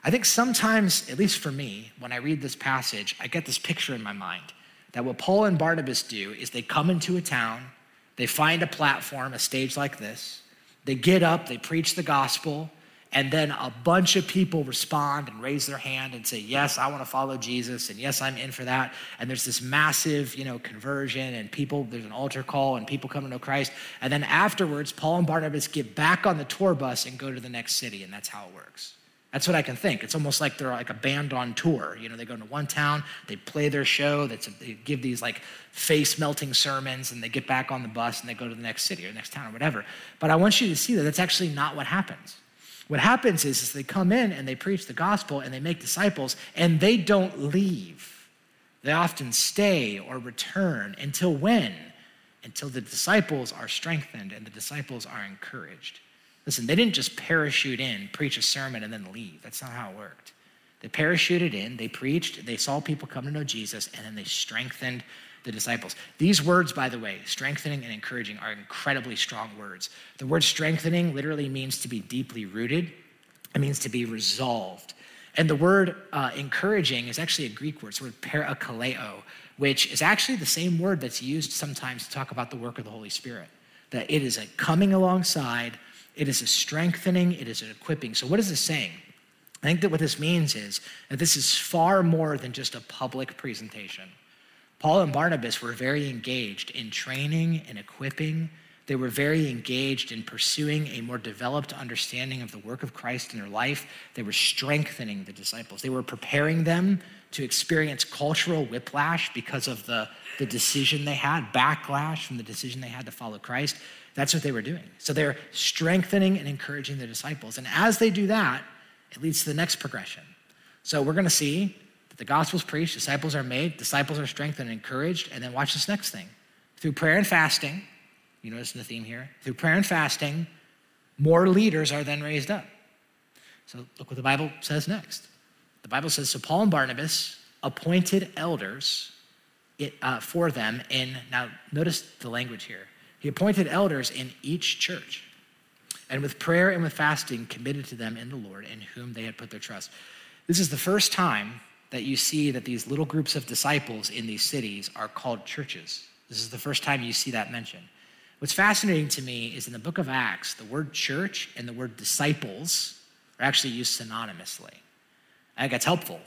I think sometimes, at least for me, when I read this passage, I get this picture in my mind that what Paul and Barnabas do is they come into a town, they find a platform, a stage like this. They get up, they preach the gospel, and then a bunch of people respond and raise their hand and say, Yes, I want to follow Jesus, and yes, I'm in for that. And there's this massive, you know, conversion, and people, there's an altar call, and people come to know Christ. And then afterwards, Paul and Barnabas get back on the tour bus and go to the next city, and that's how it works. That's what I can think. It's almost like they're like a band on tour. You know, they go into one town, they play their show, they give these like face melting sermons, and they get back on the bus and they go to the next city or next town or whatever. But I want you to see that that's actually not what happens. What happens is, is they come in and they preach the gospel and they make disciples and they don't leave. They often stay or return until when? Until the disciples are strengthened and the disciples are encouraged. Listen, they didn't just parachute in, preach a sermon, and then leave. That's not how it worked. They parachuted in, they preached, they saw people come to know Jesus, and then they strengthened the disciples. These words, by the way, strengthening and encouraging, are incredibly strong words. The word strengthening literally means to be deeply rooted, it means to be resolved. And the word uh, encouraging is actually a Greek word, it's the word parakaleo, which is actually the same word that's used sometimes to talk about the work of the Holy Spirit. That it is a coming alongside, it is a strengthening, it is an equipping. So, what is this saying? I think that what this means is that this is far more than just a public presentation. Paul and Barnabas were very engaged in training and equipping. They were very engaged in pursuing a more developed understanding of the work of Christ in their life. They were strengthening the disciples. They were preparing them to experience cultural whiplash because of the, the decision they had, backlash from the decision they had to follow Christ. That's what they were doing. So they're strengthening and encouraging the disciples. And as they do that, it leads to the next progression. So we're going to see that the gospel's preached, disciples are made, disciples are strengthened and encouraged, and then watch this next thing. Through prayer and fasting, you notice the theme here, through prayer and fasting, more leaders are then raised up. So look what the Bible says next. The Bible says, so Paul and Barnabas appointed elders uh, for them in, now notice the language here. He appointed elders in each church and with prayer and with fasting committed to them in the Lord in whom they had put their trust. This is the first time that you see that these little groups of disciples in these cities are called churches. This is the first time you see that mentioned. What's fascinating to me is in the book of Acts, the word church and the word disciples are actually used synonymously. I think that's helpful.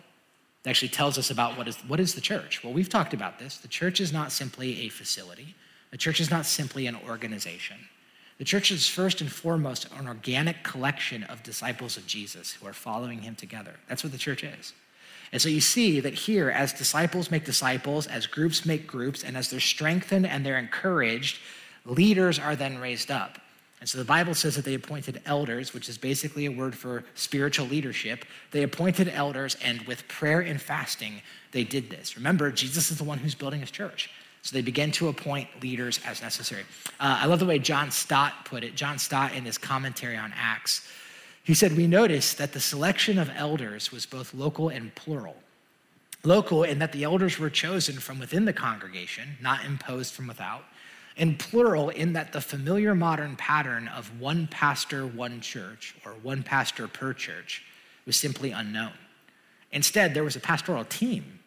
It actually tells us about what is, what is the church. Well, we've talked about this. The church is not simply a facility, the church is not simply an organization. The church is first and foremost an organic collection of disciples of Jesus who are following him together. That's what the church is. And so you see that here, as disciples make disciples, as groups make groups, and as they're strengthened and they're encouraged, leaders are then raised up. And so the Bible says that they appointed elders, which is basically a word for spiritual leadership. They appointed elders, and with prayer and fasting, they did this. Remember, Jesus is the one who's building his church. So they began to appoint leaders as necessary. Uh, I love the way John Stott put it. John Stott, in his commentary on Acts, he said, We noticed that the selection of elders was both local and plural. Local in that the elders were chosen from within the congregation, not imposed from without, and plural in that the familiar modern pattern of one pastor, one church, or one pastor per church was simply unknown. Instead, there was a pastoral team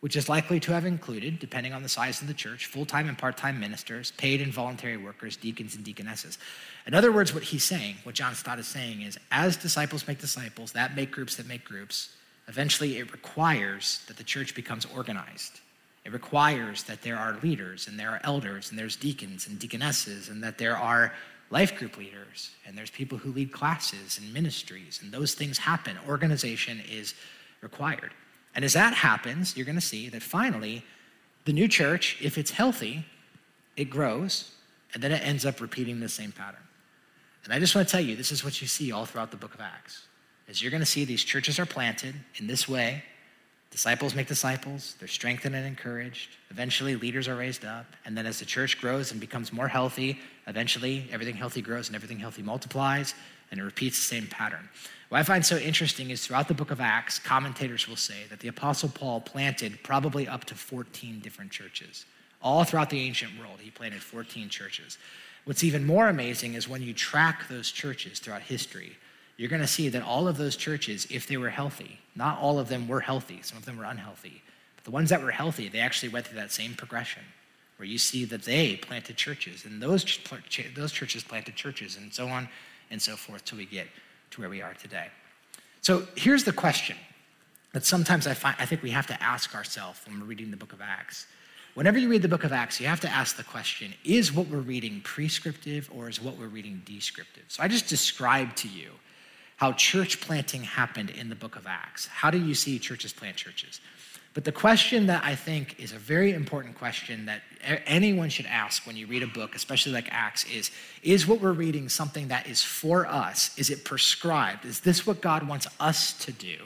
which is likely to have included, depending on the size of the church, full time and part time ministers, paid and voluntary workers, deacons and deaconesses. In other words, what he's saying, what John Stott is saying, is as disciples make disciples, that make groups that make groups, eventually it requires that the church becomes organized. It requires that there are leaders and there are elders and there's deacons and deaconesses and that there are life group leaders and there's people who lead classes and ministries and those things happen. Organization is required. And as that happens, you're going to see that finally, the new church, if it's healthy, it grows, and then it ends up repeating the same pattern. And I just want to tell you, this is what you see all throughout the book of Acts. Is you're going to see these churches are planted in this way. Disciples make disciples, they're strengthened and encouraged. Eventually, leaders are raised up. And then, as the church grows and becomes more healthy, eventually, everything healthy grows and everything healthy multiplies, and it repeats the same pattern. What I find so interesting is throughout the book of Acts, commentators will say that the Apostle Paul planted probably up to 14 different churches. All throughout the ancient world, he planted 14 churches. What's even more amazing is when you track those churches throughout history, you're going to see that all of those churches, if they were healthy, not all of them were healthy, some of them were unhealthy, but the ones that were healthy, they actually went through that same progression where you see that they planted churches and those, those churches planted churches and so on and so forth till we get to where we are today. So here's the question that sometimes I, find, I think we have to ask ourselves when we're reading the book of Acts. Whenever you read the book of Acts, you have to ask the question is what we're reading prescriptive or is what we're reading descriptive? So I just described to you how church planting happened in the book of Acts. How do you see churches plant churches? But the question that I think is a very important question that anyone should ask when you read a book, especially like Acts, is Is what we're reading something that is for us? Is it prescribed? Is this what God wants us to do?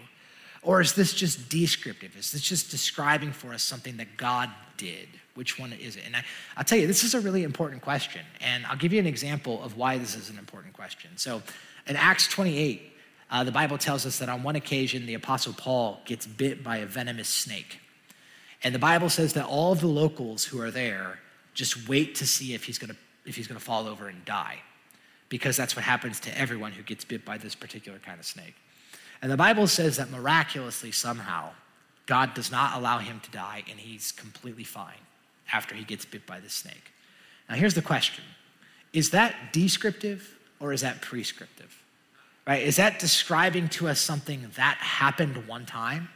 Or is this just descriptive? Is this just describing for us something that God did? Which one is it? And I, will tell you, this is a really important question. And I'll give you an example of why this is an important question. So in Acts 28, uh, the Bible tells us that on one occasion, the Apostle Paul gets bit by a venomous snake. And the Bible says that all the locals who are there just wait to see if he's going to if he's going to fall over and die because that's what happens to everyone who gets bit by this particular kind of snake. And the Bible says that miraculously, somehow, God does not allow him to die and he's completely fine after he gets bit by the snake. Now, here's the question Is that descriptive or is that prescriptive? Right? Is that describing to us something that happened one time?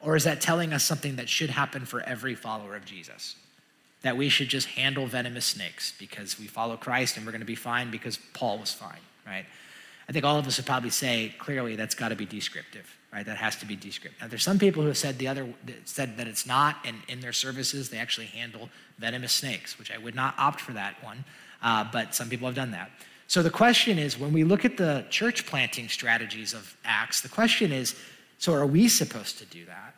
Or is that telling us something that should happen for every follower of Jesus? That we should just handle venomous snakes because we follow Christ and we're going to be fine because Paul was fine, right? I think all of us would probably say clearly that's got to be descriptive, right? That has to be descriptive. Now, there's some people who have said the other said that it's not, and in their services they actually handle venomous snakes, which I would not opt for that one, uh, but some people have done that. So the question is, when we look at the church planting strategies of Acts, the question is, so are we supposed to do that?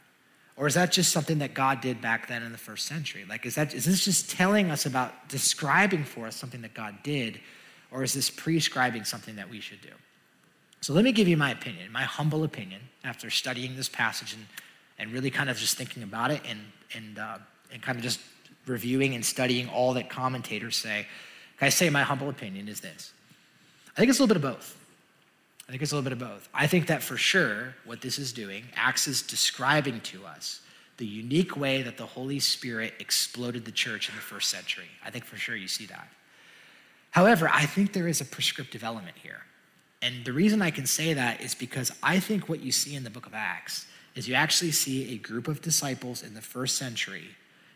Or is that just something that God did back then in the first century? Like, is, that, is this just telling us about describing for us something that God did? Or is this prescribing something that we should do? So let me give you my opinion, my humble opinion, after studying this passage and, and really kind of just thinking about it and, and, uh, and kind of just reviewing and studying all that commentators say. Can I say my humble opinion is this? I think it's a little bit of both. I think it's a little bit of both. I think that for sure, what this is doing, Acts is describing to us the unique way that the Holy Spirit exploded the church in the first century. I think for sure you see that. However, I think there is a prescriptive element here. And the reason I can say that is because I think what you see in the book of Acts is you actually see a group of disciples in the first century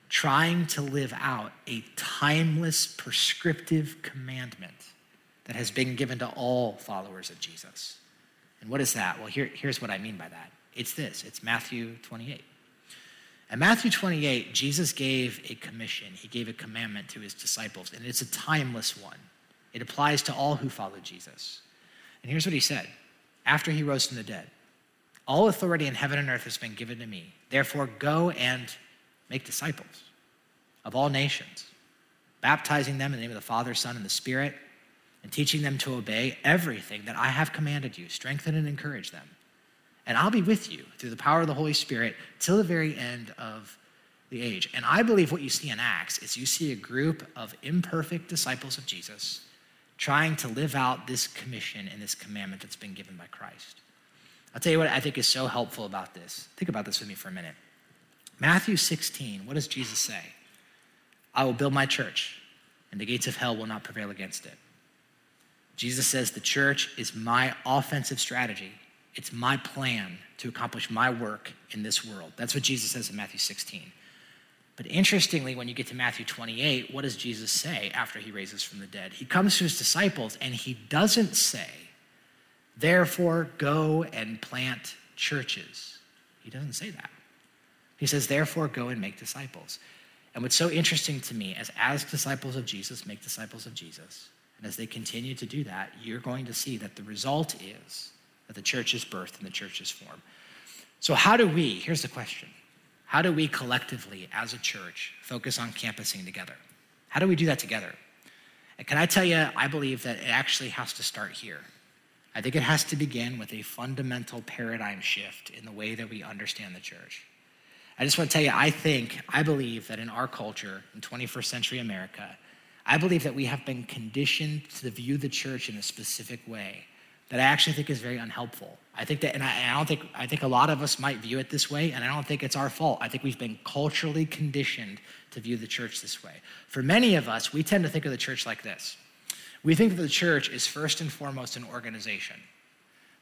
trying to live out a timeless prescriptive commandment that has been given to all followers of Jesus. And what is that? Well, here, here's what I mean by that it's this it's Matthew 28. In Matthew 28, Jesus gave a commission, he gave a commandment to his disciples, and it's a timeless one. It applies to all who follow Jesus. And here's what he said after he rose from the dead All authority in heaven and earth has been given to me. Therefore, go and make disciples of all nations, baptizing them in the name of the Father, Son, and the Spirit and teaching them to obey everything that I have commanded you. Strengthen and encourage them. And I'll be with you through the power of the Holy Spirit till the very end of the age. And I believe what you see in Acts is you see a group of imperfect disciples of Jesus trying to live out this commission and this commandment that's been given by Christ. I'll tell you what I think is so helpful about this. Think about this with me for a minute. Matthew 16, what does Jesus say? I will build my church, and the gates of hell will not prevail against it. Jesus says the church is my offensive strategy. It's my plan to accomplish my work in this world. That's what Jesus says in Matthew 16. But interestingly, when you get to Matthew 28, what does Jesus say after he raises from the dead? He comes to his disciples and he doesn't say, therefore go and plant churches. He doesn't say that. He says, therefore go and make disciples. And what's so interesting to me is as disciples of Jesus make disciples of Jesus, and as they continue to do that, you're going to see that the result is that the church is birthed and the church is formed. So, how do we, here's the question how do we collectively, as a church, focus on campusing together? How do we do that together? And can I tell you, I believe that it actually has to start here. I think it has to begin with a fundamental paradigm shift in the way that we understand the church. I just want to tell you, I think, I believe that in our culture, in 21st century America, I believe that we have been conditioned to view the church in a specific way that I actually think is very unhelpful. I think that, and I, I, don't think, I think a lot of us might view it this way, and I don't think it's our fault. I think we've been culturally conditioned to view the church this way. For many of us, we tend to think of the church like this we think that the church is first and foremost an organization.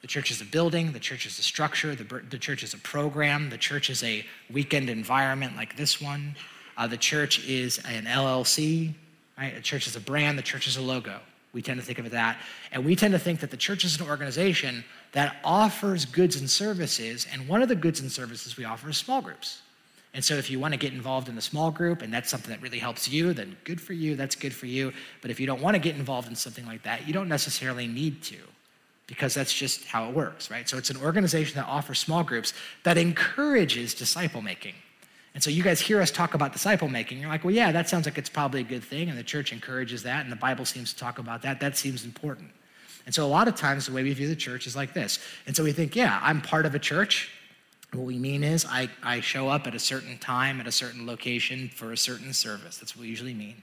The church is a building, the church is a structure, the, the church is a program, the church is a weekend environment like this one. Uh, the church is an LLC, Right? A church is a brand, the church is a logo. We tend to think of it that. And we tend to think that the church is an organization that offers goods and services. And one of the goods and services we offer is small groups. And so if you want to get involved in a small group and that's something that really helps you, then good for you, that's good for you. But if you don't want to get involved in something like that, you don't necessarily need to. because that's just how it works, right? So it's an organization that offers small groups that encourages disciple making. And so you guys hear us talk about disciple making. You're like, well, yeah, that sounds like it's probably a good thing, and the church encourages that, and the Bible seems to talk about that. That seems important. And so a lot of times the way we view the church is like this. And so we think, yeah, I'm part of a church. What we mean is I, I show up at a certain time at a certain location for a certain service. That's what we usually mean.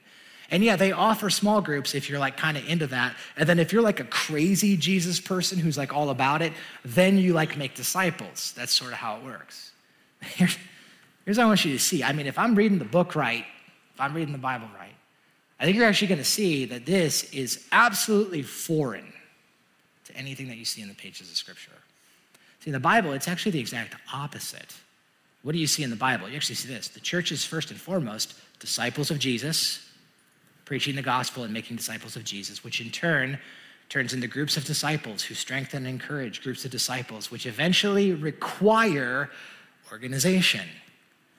And yeah, they offer small groups if you're like kind of into that. And then if you're like a crazy Jesus person who's like all about it, then you like make disciples. That's sort of how it works. Here's, what I want you to see. I mean, if I'm reading the book right, if I'm reading the Bible right, I think you're actually going to see that this is absolutely foreign to anything that you see in the pages of Scripture. See, in the Bible, it's actually the exact opposite. What do you see in the Bible? You actually see this the church is first and foremost disciples of Jesus, preaching the gospel and making disciples of Jesus, which in turn turns into groups of disciples who strengthen and encourage groups of disciples, which eventually require organization.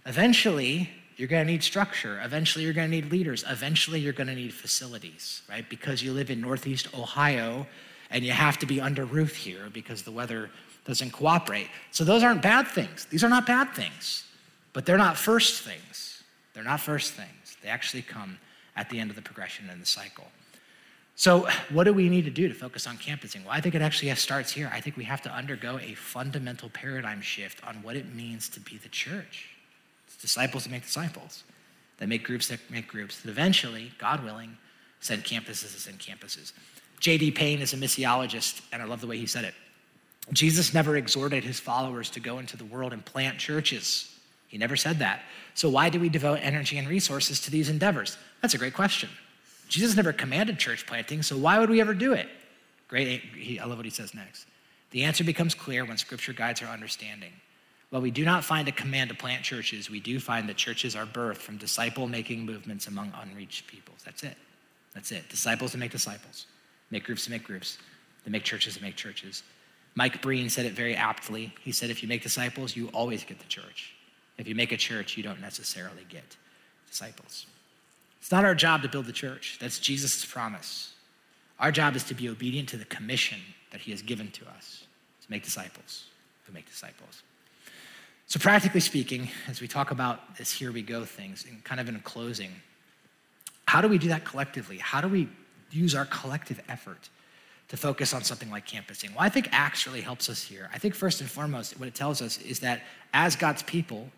Eventually, you're going to need structure. Eventually, you're going to need leaders. Eventually, you're going to need facilities, right? Because you live in Northeast Ohio and you have to be under roof here because the weather doesn't cooperate. So, those aren't bad things. These are not bad things, but they're not first things. They're not first things. They actually come at the end of the progression and the cycle. So, what do we need to do to focus on campusing? Well, I think it actually starts here. I think we have to undergo a fundamental paradigm shift on what it means to be the church. Disciples that make disciples, that make groups that make groups, that eventually, God willing, send campuses to send campuses. J.D. Payne is a missiologist, and I love the way he said it. Jesus never exhorted his followers to go into the world and plant churches. He never said that. So, why do we devote energy and resources to these endeavors? That's a great question. Jesus never commanded church planting, so why would we ever do it? Great, I love what he says next. The answer becomes clear when scripture guides our understanding. While we do not find a command to plant churches, we do find that churches are birthed from disciple making movements among unreached peoples. That's it. That's it. Disciples to make disciples, make groups to make groups, to make churches to make churches. Mike Breen said it very aptly. He said, if you make disciples, you always get the church. If you make a church, you don't necessarily get disciples. It's not our job to build the church. That's Jesus' promise. Our job is to be obedient to the commission that he has given to us to make disciples, to make disciples. So, practically speaking, as we talk about this here we go things, and kind of in closing, how do we do that collectively? How do we use our collective effort to focus on something like campusing? Well, I think Acts really helps us here. I think first and foremost, what it tells us is that as God's people,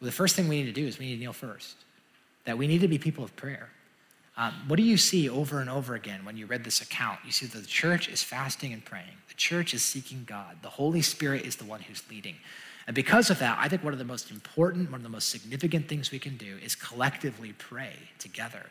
well, the first thing we need to do is we need to kneel first that we need to be people of prayer. Um, what do you see over and over again when you read this account? You see that the church is fasting and praying. The church is seeking God. The Holy Spirit is the one who's leading. And because of that, I think one of the most important, one of the most significant things we can do is collectively pray together.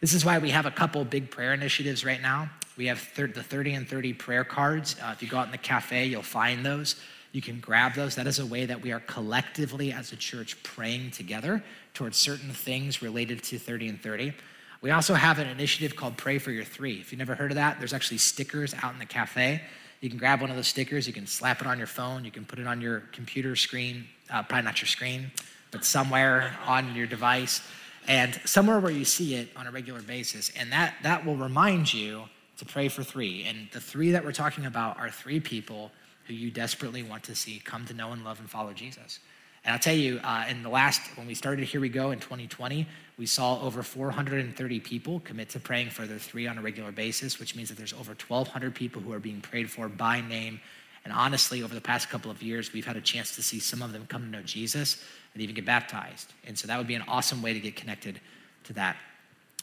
This is why we have a couple big prayer initiatives right now. We have thir- the 30 and 30 prayer cards. Uh, if you go out in the cafe, you'll find those. You can grab those. That is a way that we are collectively as a church praying together towards certain things related to 30 and 30. We also have an initiative called Pray for Your Three. If you've never heard of that, there's actually stickers out in the cafe. You can grab one of those stickers, you can slap it on your phone, you can put it on your computer screen, uh, probably not your screen, but somewhere on your device, and somewhere where you see it on a regular basis. And that, that will remind you to pray for three. And the three that we're talking about are three people who you desperately want to see come to know and love and follow Jesus. And I'll tell you, uh, in the last, when we started Here We Go in 2020, we saw over 430 people commit to praying for their three on a regular basis, which means that there's over 1,200 people who are being prayed for by name. And honestly, over the past couple of years, we've had a chance to see some of them come to know Jesus and even get baptized. And so that would be an awesome way to get connected to that.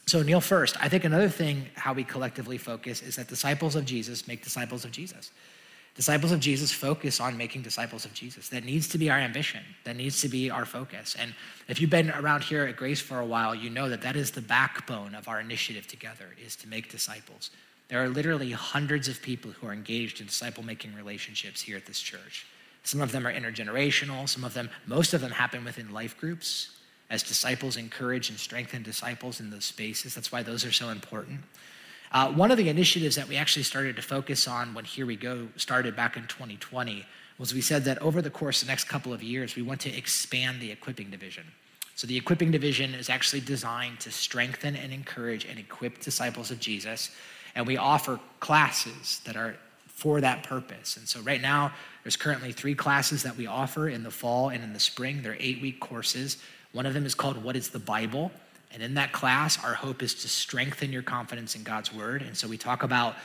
So, kneel, first. I think another thing, how we collectively focus, is that disciples of Jesus make disciples of Jesus. Disciples of Jesus focus on making disciples of Jesus. That needs to be our ambition. That needs to be our focus. And if you've been around here at Grace for a while, you know that that is the backbone of our initiative together is to make disciples. There are literally hundreds of people who are engaged in disciple making relationships here at this church. Some of them are intergenerational, some of them, most of them happen within life groups as disciples encourage and strengthen disciples in those spaces. That's why those are so important. Uh, one of the initiatives that we actually started to focus on when Here We Go started back in 2020 was we said that over the course of the next couple of years, we want to expand the equipping division. So the equipping division is actually designed to strengthen and encourage and equip disciples of Jesus. And we offer classes that are for that purpose. And so right now, there's currently three classes that we offer in the fall and in the spring. They're eight week courses. One of them is called What is the Bible? And in that class, our hope is to strengthen your confidence in God's word. And so we talk about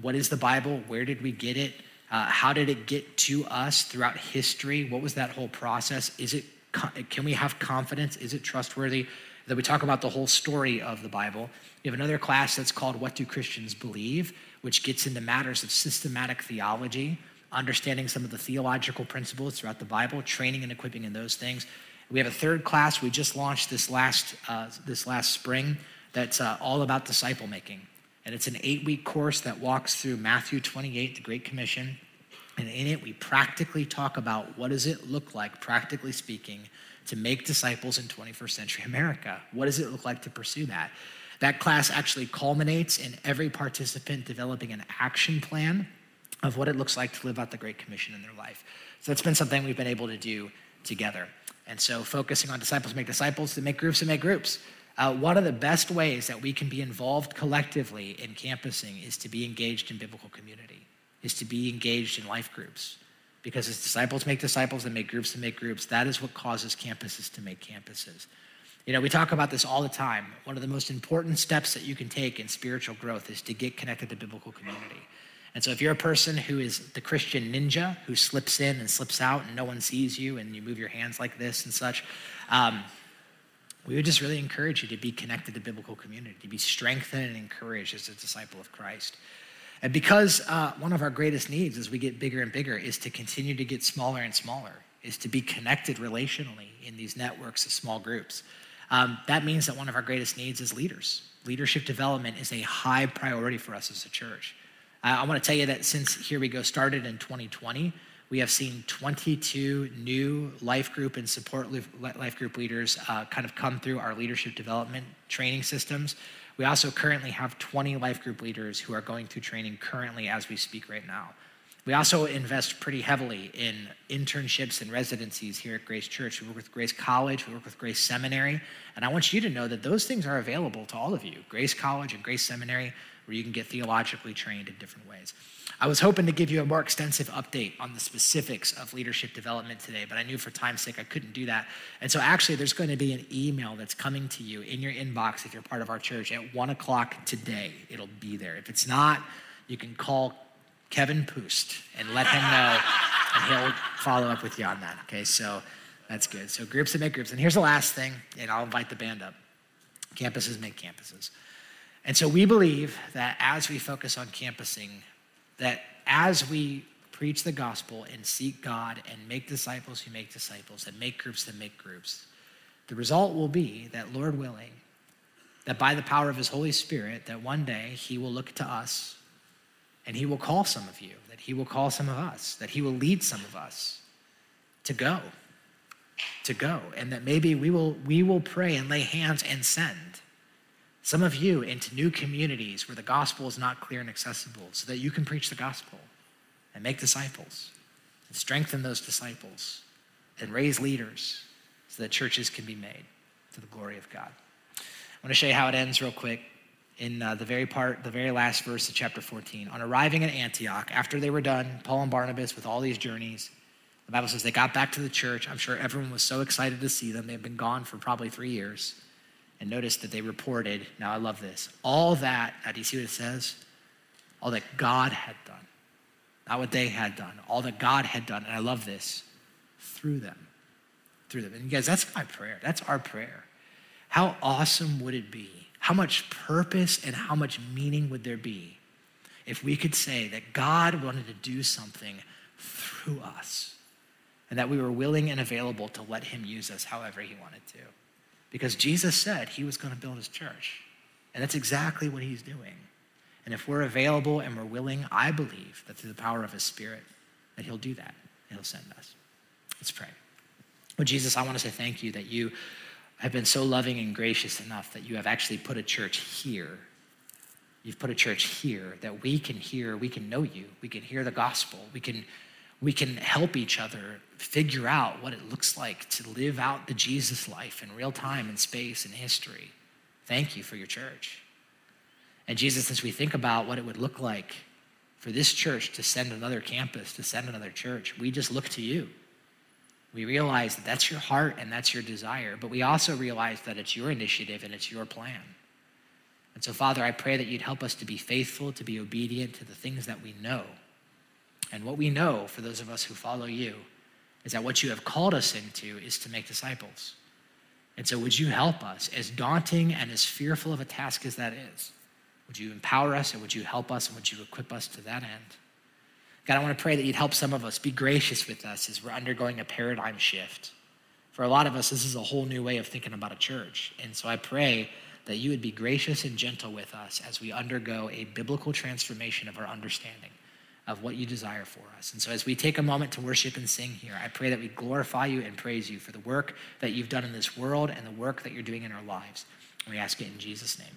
what is the Bible? Where did we get it? Uh, how did it get to us throughout history? What was that whole process? Is it can we have confidence? Is it trustworthy? That we talk about the whole story of the Bible. We have another class that's called What Do Christians Believe, which gets into matters of systematic theology, understanding some of the theological principles throughout the Bible, training and equipping in those things. We have a third class we just launched this last uh, this last spring that's uh, all about disciple making, and it's an eight week course that walks through Matthew 28, the Great Commission, and in it we practically talk about what does it look like, practically speaking, to make disciples in 21st century America. What does it look like to pursue that? That class actually culminates in every participant developing an action plan of what it looks like to live out the Great Commission in their life. So that's been something we've been able to do together. And so focusing on disciples make disciples to make groups to make groups. Uh, one of the best ways that we can be involved collectively in campusing is to be engaged in biblical community, is to be engaged in life groups. Because as disciples make disciples and make groups to make groups, that is what causes campuses to make campuses. You know, we talk about this all the time. One of the most important steps that you can take in spiritual growth is to get connected to biblical community. And so, if you're a person who is the Christian ninja who slips in and slips out and no one sees you and you move your hands like this and such, um, we would just really encourage you to be connected to biblical community, to be strengthened and encouraged as a disciple of Christ. And because uh, one of our greatest needs as we get bigger and bigger is to continue to get smaller and smaller, is to be connected relationally in these networks of small groups. Um, that means that one of our greatest needs is leaders. Leadership development is a high priority for us as a church. Uh, I want to tell you that since Here We Go started in 2020, we have seen 22 new life group and support life group leaders uh, kind of come through our leadership development training systems. We also currently have 20 life group leaders who are going through training currently as we speak right now. We also invest pretty heavily in internships and residencies here at Grace Church. We work with Grace College, we work with Grace Seminary, and I want you to know that those things are available to all of you Grace College and Grace Seminary, where you can get theologically trained in different ways. I was hoping to give you a more extensive update on the specifics of leadership development today, but I knew for time's sake I couldn't do that. And so, actually, there's going to be an email that's coming to you in your inbox if you're part of our church at one o'clock today. It'll be there. If it's not, you can call Kevin Poost and let him know, and he'll follow up with you on that. Okay, so that's good. So groups that make groups. And here's the last thing, and I'll invite the band up. Campuses make campuses. And so we believe that as we focus on campusing, that as we preach the gospel and seek God and make disciples who make disciples and make groups that make groups, the result will be that, Lord willing, that by the power of his Holy Spirit, that one day he will look to us and he will call some of you, that he will call some of us, that he will lead some of us to go, to go. And that maybe we will, we will pray and lay hands and send some of you into new communities where the gospel is not clear and accessible so that you can preach the gospel and make disciples and strengthen those disciples and raise leaders so that churches can be made to the glory of God. I want to show you how it ends real quick in uh, the very part, the very last verse of chapter 14. On arriving at Antioch, after they were done, Paul and Barnabas with all these journeys, the Bible says they got back to the church. I'm sure everyone was so excited to see them. They've been gone for probably three years. And notice that they reported, now I love this, all that, now do you see what it says? All that God had done. Not what they had done, all that God had done. And I love this, through them. Through them. And you guys, that's my prayer. That's our prayer. How awesome would it be how much purpose and how much meaning would there be if we could say that God wanted to do something through us and that we were willing and available to let Him use us however He wanted to? Because Jesus said He was going to build His church, and that's exactly what He's doing. And if we're available and we're willing, I believe that through the power of His Spirit, that He'll do that He'll send us. Let's pray. Well, Jesus, I want to say thank you that you have been so loving and gracious enough that you have actually put a church here. You've put a church here that we can hear, we can know you, we can hear the gospel, we can, we can help each other figure out what it looks like to live out the Jesus life in real time and space and history. Thank you for your church. And Jesus, as we think about what it would look like for this church to send another campus, to send another church, we just look to you. We realize that that's your heart and that's your desire, but we also realize that it's your initiative and it's your plan. And so, Father, I pray that you'd help us to be faithful, to be obedient to the things that we know. And what we know, for those of us who follow you, is that what you have called us into is to make disciples. And so, would you help us, as daunting and as fearful of a task as that is? Would you empower us and would you help us and would you equip us to that end? God, I want to pray that you'd help some of us be gracious with us as we're undergoing a paradigm shift. For a lot of us, this is a whole new way of thinking about a church. And so I pray that you would be gracious and gentle with us as we undergo a biblical transformation of our understanding of what you desire for us. And so as we take a moment to worship and sing here, I pray that we glorify you and praise you for the work that you've done in this world and the work that you're doing in our lives. And we ask it in Jesus' name.